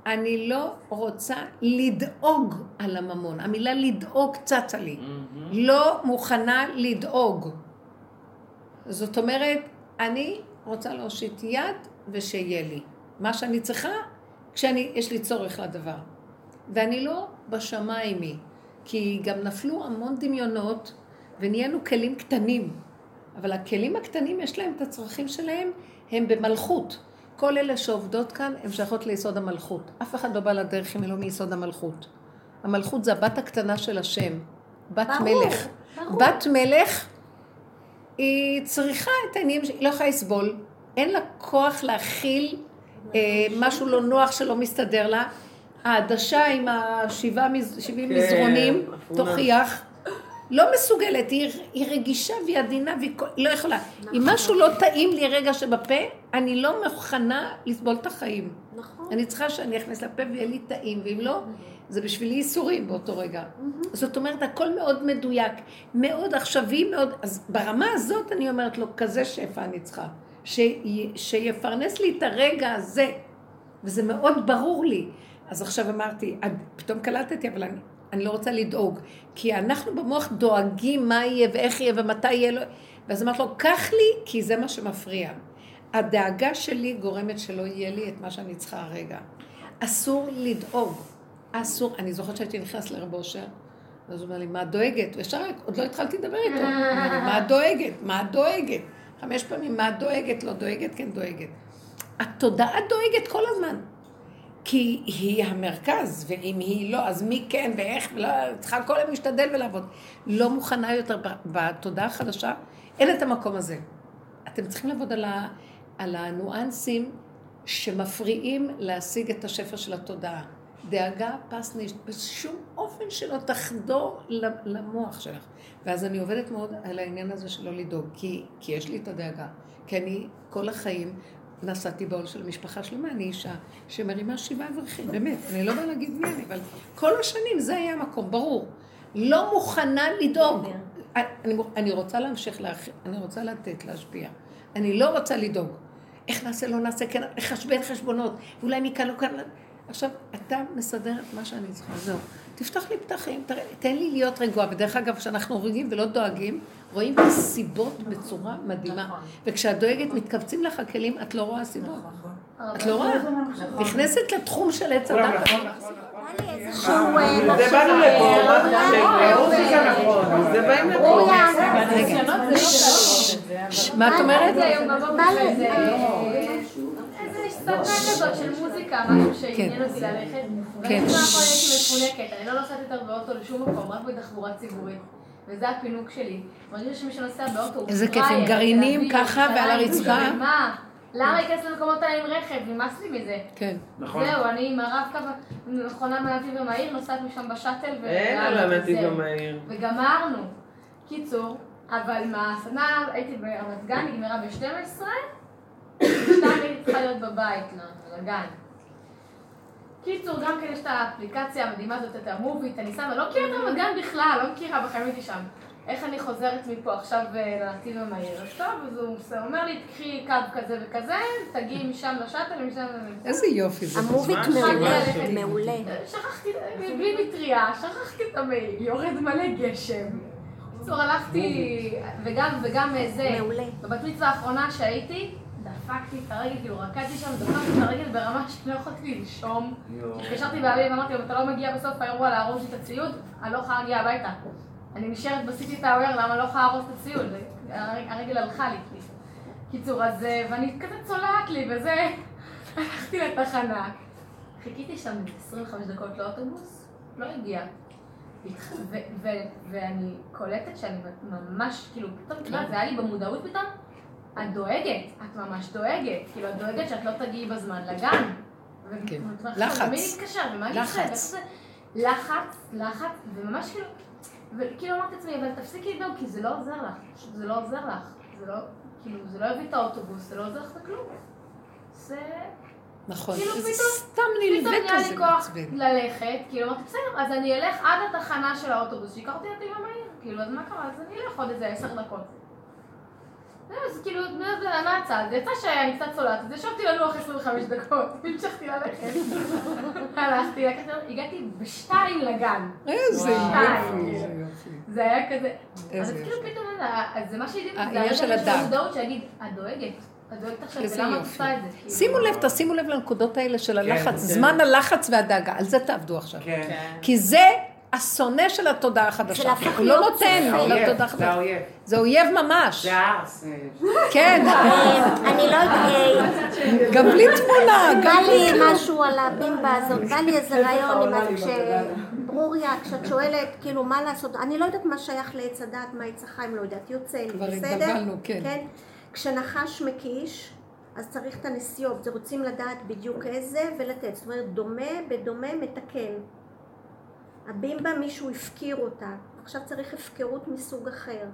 אני לא רוצה לדאוג על הממון. המילה לדאוג צצה לי. לא מוכנה לדאוג. זאת אומרת, אני רוצה להושיט יד ושיהיה לי. מה שאני צריכה, כשאני, יש לי צורך לדבר. ואני לא בשמיים היא, כי גם נפלו המון דמיונות ונהיינו כלים קטנים. אבל הכלים הקטנים יש להם את הצרכים שלהם, הם במלכות. כל אלה שעובדות כאן, הן שייכות ליסוד המלכות. אף אחד לא בא לדרך אם היא לא מיסוד המלכות. המלכות זה הבת הקטנה של השם. בת ברור, מלך. ברור. בת מלך, היא צריכה את העניינים, היא לא יכולה לסבול. אין לה כוח להכיל אה, משהו לא נוח שלא מסתדר לה. העדשה עם השבעה, מז- שבעים כן, מזרונים. תוכיח. לא מסוגלת, היא, היא רגישה והיא עדינה והיא לא יכולה. נכון. אם משהו לא טעים לי רגע שבפה, אני לא מוכנה לסבול את החיים. נכון. אני צריכה שאני אכנס לפה ויהיה לי טעים, ואם לא, זה בשבילי ייסורים באותו רגע. זאת אומרת, הכל מאוד מדויק, מאוד עכשווי, מאוד... אז ברמה הזאת אני אומרת לו, כזה שפע אני צריכה. שי, שיפרנס לי את הרגע הזה, וזה מאוד ברור לי. אז עכשיו אמרתי, פתאום קלטתי, אבל אני, אני לא רוצה לדאוג. כי אנחנו במוח דואגים מה יהיה ואיך יהיה ומתי יהיה לו. ואז אמרתי לו, קח לי, כי זה מה שמפריע. הדאגה שלי גורמת שלא יהיה לי את מה שאני צריכה הרגע. אסור לדאוג. אסור. אני זוכרת שהייתי נכנסת לרב אושר, אז הוא אומר לי, מה את דואגת? ישר, עוד לא התחלתי לדבר איתו. מה את דואגת? מה את דואגת? חמש פעמים, מה את דואגת? לא דואגת? כן דואגת. התודעה דואגת כל הזמן. כי היא המרכז, ואם היא לא, אז מי כן ואיך, ולא, צריכה כל היום להשתדל ולעבוד. לא מוכנה יותר, בתודעה החדשה, אין את המקום הזה. אתם צריכים לעבוד על, ה, על הניואנסים שמפריעים להשיג את השפע של התודעה. דאגה פס נש... בשום אופן שלא תחדור למוח שלך. ואז אני עובדת מאוד על העניין הזה שלא לדאוג, כי, כי יש לי את הדאגה. כי אני כל החיים נסעתי בעול של משפחה שלמה, אני אישה שמרימה שבעה אברכים, באמת, אני לא באה להגיד מי אני, אבל כל השנים זה היה המקום, ברור. לא מוכנה לדאוג. אני, אני רוצה להמשיך, להכ... אני רוצה לתת, להשפיע. אני לא רוצה לדאוג. איך נעשה, לא נעשה, כן, לחשבן חשבונות, ואולי מכאן לא כאן. עכשיו, אתה מסדר את מה שאני צריכה, זהו. תפתח לי פתחים, תראה, תן לי להיות רגועה. ודרך אגב, כשאנחנו רגועים ולא דואגים, רואים את הסיבות בצורה מדהימה. וכשאת דואגת, מתכווצים לך הכלים, את לא רואה סיבות. את לא רואה? נכנסת לתחום של עץ הדת. זה באנו לפה, שזה נכון. זה באים לפה. לא קל. מה את אומרת? זה היום בבוקר מה זה? איזה איזה סדנה כזאת של מוזיקה, משהו שעניין אותי ללכת. כן. ואני הכל הייתי מפונקת, אני לא נוסעת יותר באוטו לשום מקום, רק בתחבורה ציבורית. וזה הפינוק שלי. מרגישה שמי שנוסע באוטו הוא איזה כיף, עם גרעינים ככה ועל הרצפה. מה? למה להיכנס למקומות האלה עם רכב? נמאס לי מזה. כן. נכון. זהו, אני עם הרב-קו, מכונה מהנתיב המהיר, נוסעת משם בשאטל, ו- אין על הנתיב וזהו. המהיר. וגמרנו. קיצור, אבל מה, הסדנה הייתי ברמת גן, נגמרה ב-12, ושתיים הייתי צריכה להיות בבית, ל- לגן. קיצור, גם כן יש את האפליקציה המדהימה הזאת, את המובית, אני שמה, לא מכירה את רמת גן בכלל, לא מכירה, בחיים הייתי שם. איך אני חוזרת מפה עכשיו אה, לנתיב המהיר? אז טוב, אז הוא אומר לי, תקחי קו כזה וכזה, תגיעי משם לשאטל, משם... איזה יופי זה. המובית מעולה, שלי. מעולה. שכחתי, בלי מטריה, שכחתי את המעיל, יורד מלא גשם. בקיצור, הלכתי, וגם, וגם אה, זה, מעולה. בבת מצווה האחרונה שהייתי, דפקתי את הרגל, כאילו רקדתי שם, דפקתי את הרגל ברמה שלא יכולתי לנשום. התקשרתי באביב ואמרתי לו, אם אתה לא מגיע בסוף האירוע לי את הציוד, אני לא יכולה להגיע הביתה. אני נשארת בסיטי טאוור, למה לא יכולה לארוז את הציוד? הר- הרגל הלכה לי. קיצור, אז, אה, ואני כזה צולעת לי, וזה, הלכתי לתחנה. חיכיתי שם איזה 25 דקות לאוטובוס, לא הגיע. ואני קולטת שאני ממש, כאילו, פתאום, יודעת, זה היה לי במודעות פתאום, את דואגת, את ממש דואגת, כאילו, את דואגת שאת לא תגיעי בזמן לגן. כן. לחץ. מי יתקשר, ומה לחץ. לחץ, לחץ, וממש כאילו, וכאילו אמרתי לעצמי, אבל תפסיקי לדאוג, כי זה לא עוזר לך, זה לא עוזר לך, זה לא, כאילו, זה לא יביא את האוטובוס, זה לא עוזר לך בכלום. זה... נכון, כאילו זה פתאום- סתם פתאום נלווה נהיה כזה לי כוח מעצבן. ללכת, כאילו אמרתי, בסדר, אז אני אלך עד התחנה של האוטובוס, שיקח אותי עד המהיר, כאילו, אז מה קרה? אז אני אלך עוד איזה עשר דקות. זהו, אז כאילו, מהצד, זה יצא שאני קצת צולעת, אז ישבתי לנוח 25 דקות, המשכתי ללכת. הלכתי, הגעתי בשתיים לגן. איזה. יופי. זה היה כזה, אז כאילו פתאום, אז זה מה שהדהים, העניין זה הרגע של הדג. המודעות שיגיד, את דואגת, את דואגת עכשיו, איזה ולמה את יופי. עושה את זה? כאילו. שימו לב, תשימו לב לנקודות האלה של הלחץ, כן. זמן הלחץ והדאגה, על זה תעבדו עכשיו. כן. כי זה השונא של התודעה החדשה. להפוך הוא לא נותן זה לתודעה זה החדשה. האויב. זה אויב ממש. זה הארס. אה, כן, אה, אני לא יודעת, גם בלי תמונה, בא גם בלי לי. משהו על הבימבה הזאת, בא לי איזה רעיון עם ה- כשברוריה, כשאת שואלת, כאילו, מה לעשות, אני לא יודעת מה שייך לעץ הדעת, מה עץ החיים, לא יודעת, יוצא לי, כבר בסדר? התבלבלנו, כן. כשנחש מקיש, אז צריך את הנסיעות, זה רוצים לדעת בדיוק איזה ולתת, זאת אומרת, דומה בדומה מתקן. הבימבה מישהו הפקיר אותה, עכשיו צריך הפקרות מסוג אחר.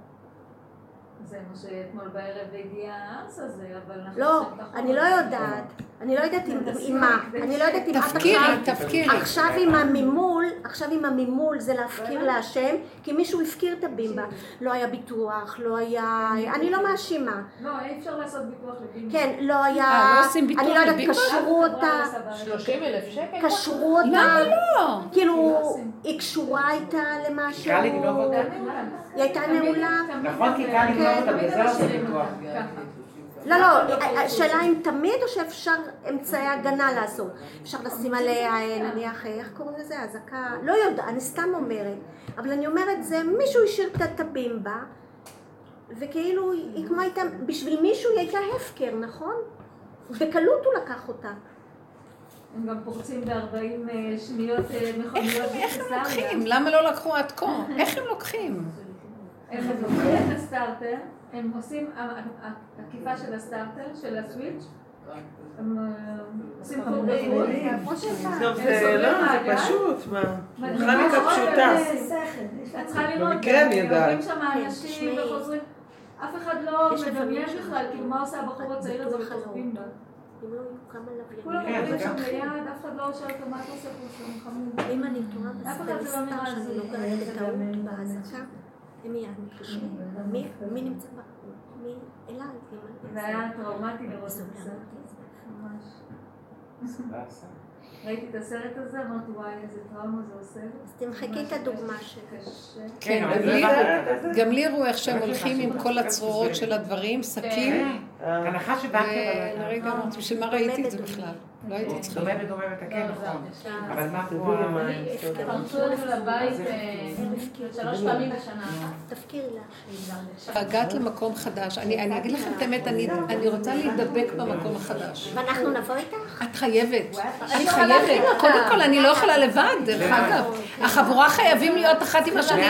זה מה שאתמול בערב הגיע הארס הזה, אבל אנחנו... לא, אני לא. יודעת, אני לא יודעת עם, עם מה, אני לא יודעת אם את עכשיו, תפקירי. עכשיו עם המימול, עכשיו עם המימול זה להפקיר להשם, כי מישהו הפקיר את הבימבה, לא היה ביטוח, לא היה, אני לא מאשימה, לא, אי אפשר לעשות ביטוח לבימבה. כן, לא היה, אה, לא אני לא יודעת? קשרו אותה, 30 אלף שקל? קשרו אותה, למה לא? כאילו, היא קשורה איתה למשהו, קל לגנוב אותה. היא הייתה נעולה, נכון, כי קל לגנוב אותה, בגלל זה לא עושים ביטוח. לא, לא, השאלה אם תמיד או שאפשר אמצעי הגנה לעשות. אפשר לשים עליה, אה, נניח, אה, איך קוראים לזה? אזעקה? לא יודעת, אני סתם אומרת. אבל אני אומרת, זה מישהו השאיר את הטבים בה, וכאילו היא כמו הייתה, בשביל מישהו היא הייתה הפקר, נכון? בקלות הוא לקח אותה. הם גם פורצים ב-40 שניות אה, איך מכוניות איך הם. לוקחים? למה לא לקחו עד כה? איך הם לוקחים? הם לוקחים את הסטארטר, הם עושים עקיפה של הסטארטר, של הסוויץ', הם אה, עושים. טוב, זה לא, זה פשוט, מה? מכניקה פשוטה. את צריכה ללמוד, במקרה אני יודעת. עוברים שם כן, אנשים. וחוזרים. אף אחד לא מדמיין בכלל, כאילו מה עושה הבחור הצעיר הזה לא היו כמה כולם. כן, עוברים שם ליד, אף אחד לא שואל אותו מה אתה עושה פה שם חמוד. אם אני טועה אף אחד זה לא נראה לי. הם מיד מתקשרים. מי- נמצא ב... מי? אליי. זה היה טראומטי לראות את זה. ממש. ראיתי את הסרט הזה, אמרתי וואי איזה טראומה זה עושה. אז תמחקי את הדוגמה. קשה. כן, אבל גם לא לי-? גם לי הראו איך שהם הולכים עם כל הצרורות של הדברים, שקים, הנחש שבאת ולרגע אמרתי, בשביל מה ראיתי את זה בכלל? לא הייתי צריכה. דומה ודומה מתקן, נכון. אבל מה פה? ה-. פרצו לנו לבית אה, שלוש פעמים בשנה. תפקירי לה. הגעת למקום חדש, אני אני אגיד לכם את האמת, אני אני רוצה להידבק במקום החדש. ואנחנו נבוא איתך? את חייבת, אני חייבת. קודם כל, אני לא יכולה לבד, דרך אגב. החבורה חייבים להיות אחת עם השני.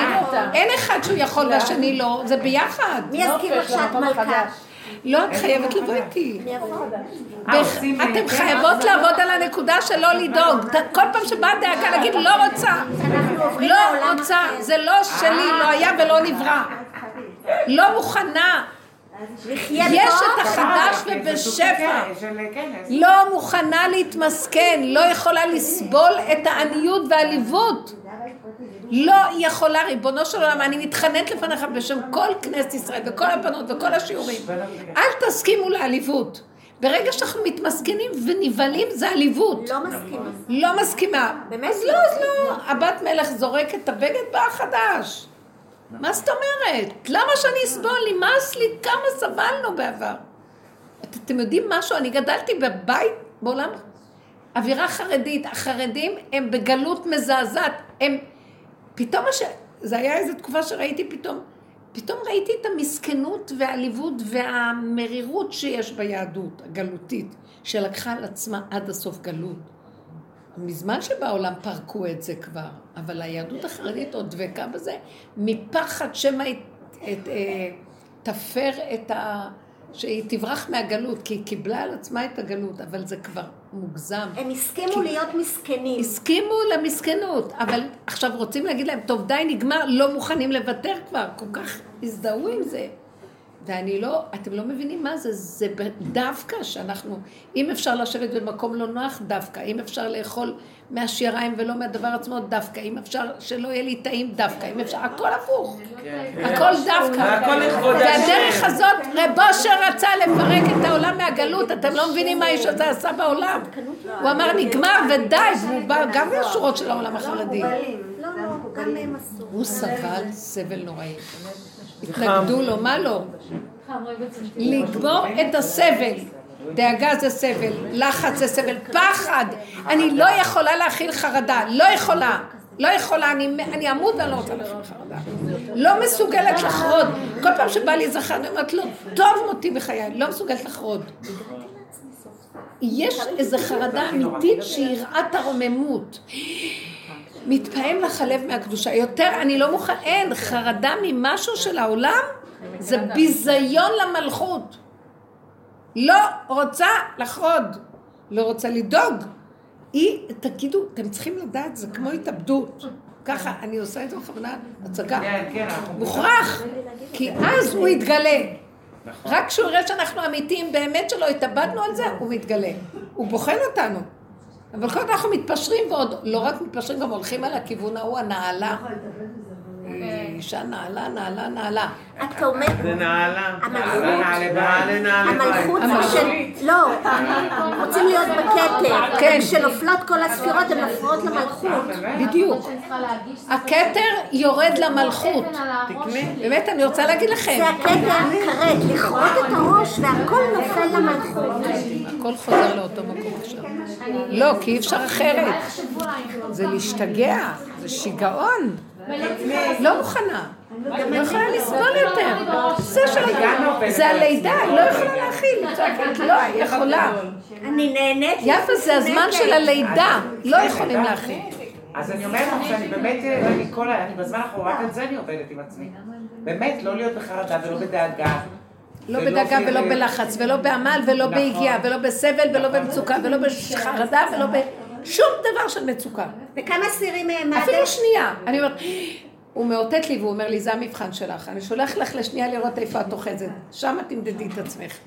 אין אחד שהוא יכול והשני לא, זה ביחד. מי יזכיר לך שאת מלכה? לא, את חייבת לבוא איתי. אה, אתם חייבות לעבוד על הנקודה של לא לדאוג. כל פעם שבאה דאגה להגיד לא רוצה. לא רוצה. זה לא שלי, לא היה ולא נברא. לא מוכנה. יש. את החדש אה, סוג ובשפע. לא מוכנה להתמסכן, לא יכולה לסבול את העניות והעליבות. לא יכולה, ריבונו של עולם, אני מתחננת לפניך בשם כל כנסת ישראל וכל הבנות וכל השיעורים. אל תסכימו לעליבות. ברגע שאנחנו מתמסכנים ונבהלים זה עליבות. לא מסכימה. לא מסכימה. באמת אז לא, אז לא. הבת מלך זורקת את הבגד בא החדש. מה זאת אומרת? למה שאני אסבול? נמאס לי כמה סבלנו בעבר. את- אתם יודעים משהו? אני גדלתי בבית, בעולם, אווירה חרדית. החרדים הם בגלות מזעזעת. הם, פתאום, הש... זה היה איזו תקופה שראיתי פתאום, פתאום ראיתי את המסכנות והעליבות והמרירות שיש ביהדות הגלותית, שלקחה על עצמה עד הסוף גלות. מזמן שבעולם פרקו את זה כבר, אבל היהדות החרדית עוד דבקה בזה, מפחד שמא היא את, אה, תפר את ה... שהיא תברח מהגלות, כי היא קיבלה על עצמה את הגלות, אבל זה כבר מוגזם. הם הסכימו להיות מסכנים. הסכימו למסכנות, אבל עכשיו רוצים להגיד להם, טוב די נגמר, לא מוכנים לוותר כבר, כל כך הזדהו עם זה. ואני לא, אתם לא מבינים מה זה, זה דווקא שאנחנו, אם אפשר לשבת במקום לא נוח, דווקא, אם אפשר לאכול מהשיריים ולא מהדבר עצמו, דווקא, אם אפשר שלא יהיה לי טעים, דווקא, אם אפשר, הכל הפוך, הכל דווקא. והדרך הזאת, רב אושר רצה לפרק את העולם מהגלות, אתם לא מבינים מה האיש הזה עשה בעולם. הוא אמר נגמר ודי, והוא בא גם מהשורות של העולם החרדי. לא, לא. הוא סבל סבל נוראי. התנגדו לו, מה לא? לגמור את הסבל. דאגה זה סבל, לחץ זה סבל, פחד. אני לא יכולה להכיל חרדה, לא יכולה. לא יכולה, אני, אמות ואני לא רוצה להכיל חרדה. לא מסוגלת לחרוד. כל פעם שבא לי זכר, אני אומרת לו, טוב מותי בחיי, לא מסוגלת לחרוד. יש איזו חרדה אמיתית שהיא יראת הרוממות. מתפעם לך הלב מהקדושה. יותר, אני לא מוכן, אין, חרדה ממשהו של העולם, זה ביזיון למלכות. לא רוצה לחרוד, לא רוצה לדאוג. היא, תגידו, אתם צריכים לדעת, זה כמו התאבדות. ככה, אני עושה את זה בכוונה, הצגה. כן, כן. מוכרח, כי אז הוא יתגלה. רק כשהוא יראה שאנחנו אמיתיים באמת שלא התאבדנו על זה, הוא מתגלה. הוא בוחן אותנו. אבל כל הזמן אנחנו מתפשרים ועוד, לא רק מתפשרים, גם הולכים על הכיוון ההוא, הנעלה. אישה נעלה, נעלה, נעלה. אתה אומר, זה. המלכות, נעלה. המלכות זה של... לא, רוצים להיות בכתר. כן. כשנופלות כל הספירות הן נופלות למלכות. בדיוק. הכתר יורד למלכות. באמת, אני רוצה להגיד לכם. זה הכתר כרת, לכרות את הראש והכל נופל למלכות. הכל חוזר לאותו מקום עכשיו. לא, כי אי אפשר אחרת. זה להשתגע, זה שיגעון. לא מוכנה. לא יכולה לסבול יותר. זה של... זה הלידה, לא יכולה להכיל. לא, היא יכולה. אני נהנית. יפה, זה הזמן של הלידה. לא יכולים להכיל. אז אני אומרת לך שאני באמת, אני כל ה... אני בזמן האחרון, רק על זה אני עובדת עם עצמי. באמת, לא להיות בחרדה ולא בדאגה. לא בדאגה ב- ולא בלחץ, ולא בעמל, ולא נכון. ביגיעה, ולא בסבל, ולא במצוקה, ולא בחרדה, ולא בשום דבר של מצוקה. וכמה סירים העמדת? אפילו שנייה. אני אומרת, הוא מאותת לי והוא אומר לי, זה המבחן שלך. אני שולח לך לשנייה לראות איפה את אוחזת. שם תמדדי את עצמך.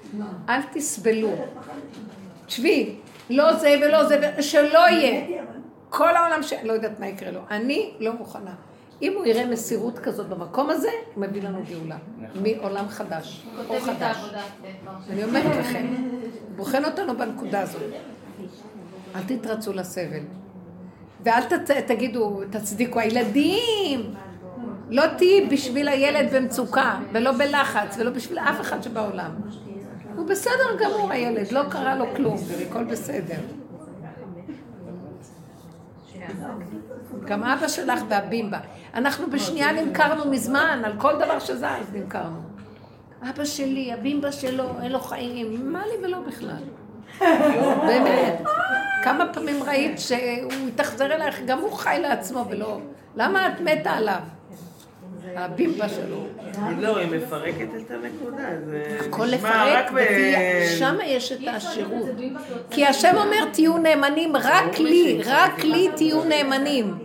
אל תסבלו. תשבי, לא זה ולא זה, שלא יהיה. כל העולם ש... לא יודעת מה יקרה לו. אני לא מוכנה. אם הוא יראה מסירות כזאת במקום הזה, הוא מביא לנו גאולה. מעולם חדש. אור חדש. אני אומרת לכם, בוחן אותנו בנקודה הזאת. אל תתרצו לסבל. ואל תצ... תגידו, תצדיקו, הילדים! לא תהיי בשביל הילד במצוקה, ולא בלחץ, ולא בשביל אף אחד שבעולם. הוא בסדר גמור, הילד, לא קרה לו כלום, הכל בסדר. גם אבא שלך והבימבה. אנחנו בשנייה נמכרנו מזמן, על כל דבר שזז נמכרנו. אבא שלי, הבימבה שלו, אין לו חיים, מה לי ולא בכלל. באמת. כמה פעמים ראית שהוא התאכזר אלייך, גם הוא חי לעצמו ולא... למה את מתה עליו? הבימבה שלו. לא, היא מפרקת את הנקודה, זה הכל לפרק. שם יש את השירות. כי השם אומר תהיו נאמנים רק לי, רק לי תהיו נאמנים.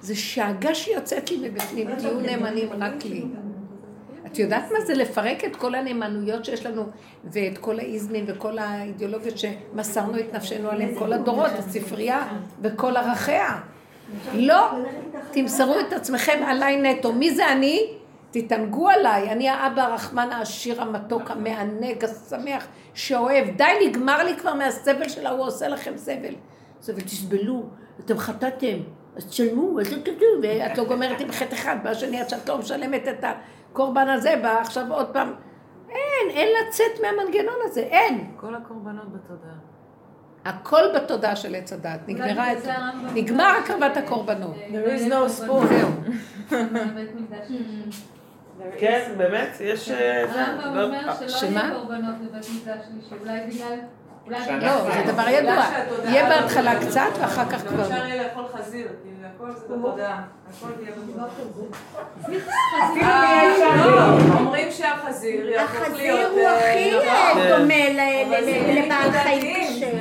זה שאגה שיוצאת לי מבפנים, תהיו נאמנים רק לי. את יודעת מה זה לפרק את כל הנאמנויות שיש לנו ואת כל האיזמים וכל האידיאולוגיות שמסרנו את נפשנו עליהם כל הדורות, הספרייה וכל ערכיה. לא, תמסרו את עצמכם עליי נטו. מי זה אני? תתענגו עליי. אני האבא הרחמן העשיר המתוק המענג השמח שאוהב. די, נגמר לי כבר מהסבל שלה, הוא עושה לכם סבל. סבל, תסבלו, אתם חטאתם, אז תשלמו, אז תדעו, ואת לא גומרת עם חטא אחד, בשני עד שאת לא משלמת את הקורבן הזה, בא עכשיו עוד פעם. אין, אין לצאת מהמנגנון הזה, אין. כל הקורבנות בתודעה. הכל בתודעה של עץ הדת. נגמרה את... נגמר הקרבת הקורבנות. There is no spoon. זהו. כן, באמת, יש... אה, זה, הרמב"ם לא- אומר שלא? יהיו קורבנות בבית מקדש שלישי, אולי בגלל... לא, זה דבר ידוע. יהיה בהתחלה קצת ואחר כך כבר... אפשר יהיה לאכול חזיר, כאילו, הכל זה בתודעה. הכל יהיה בתודעה. אפילו לא, אומרים שהחזיר יהפוך להיות... החזיר הוא הכי אה, אה, כן. דומה לבעל חיים. כשר.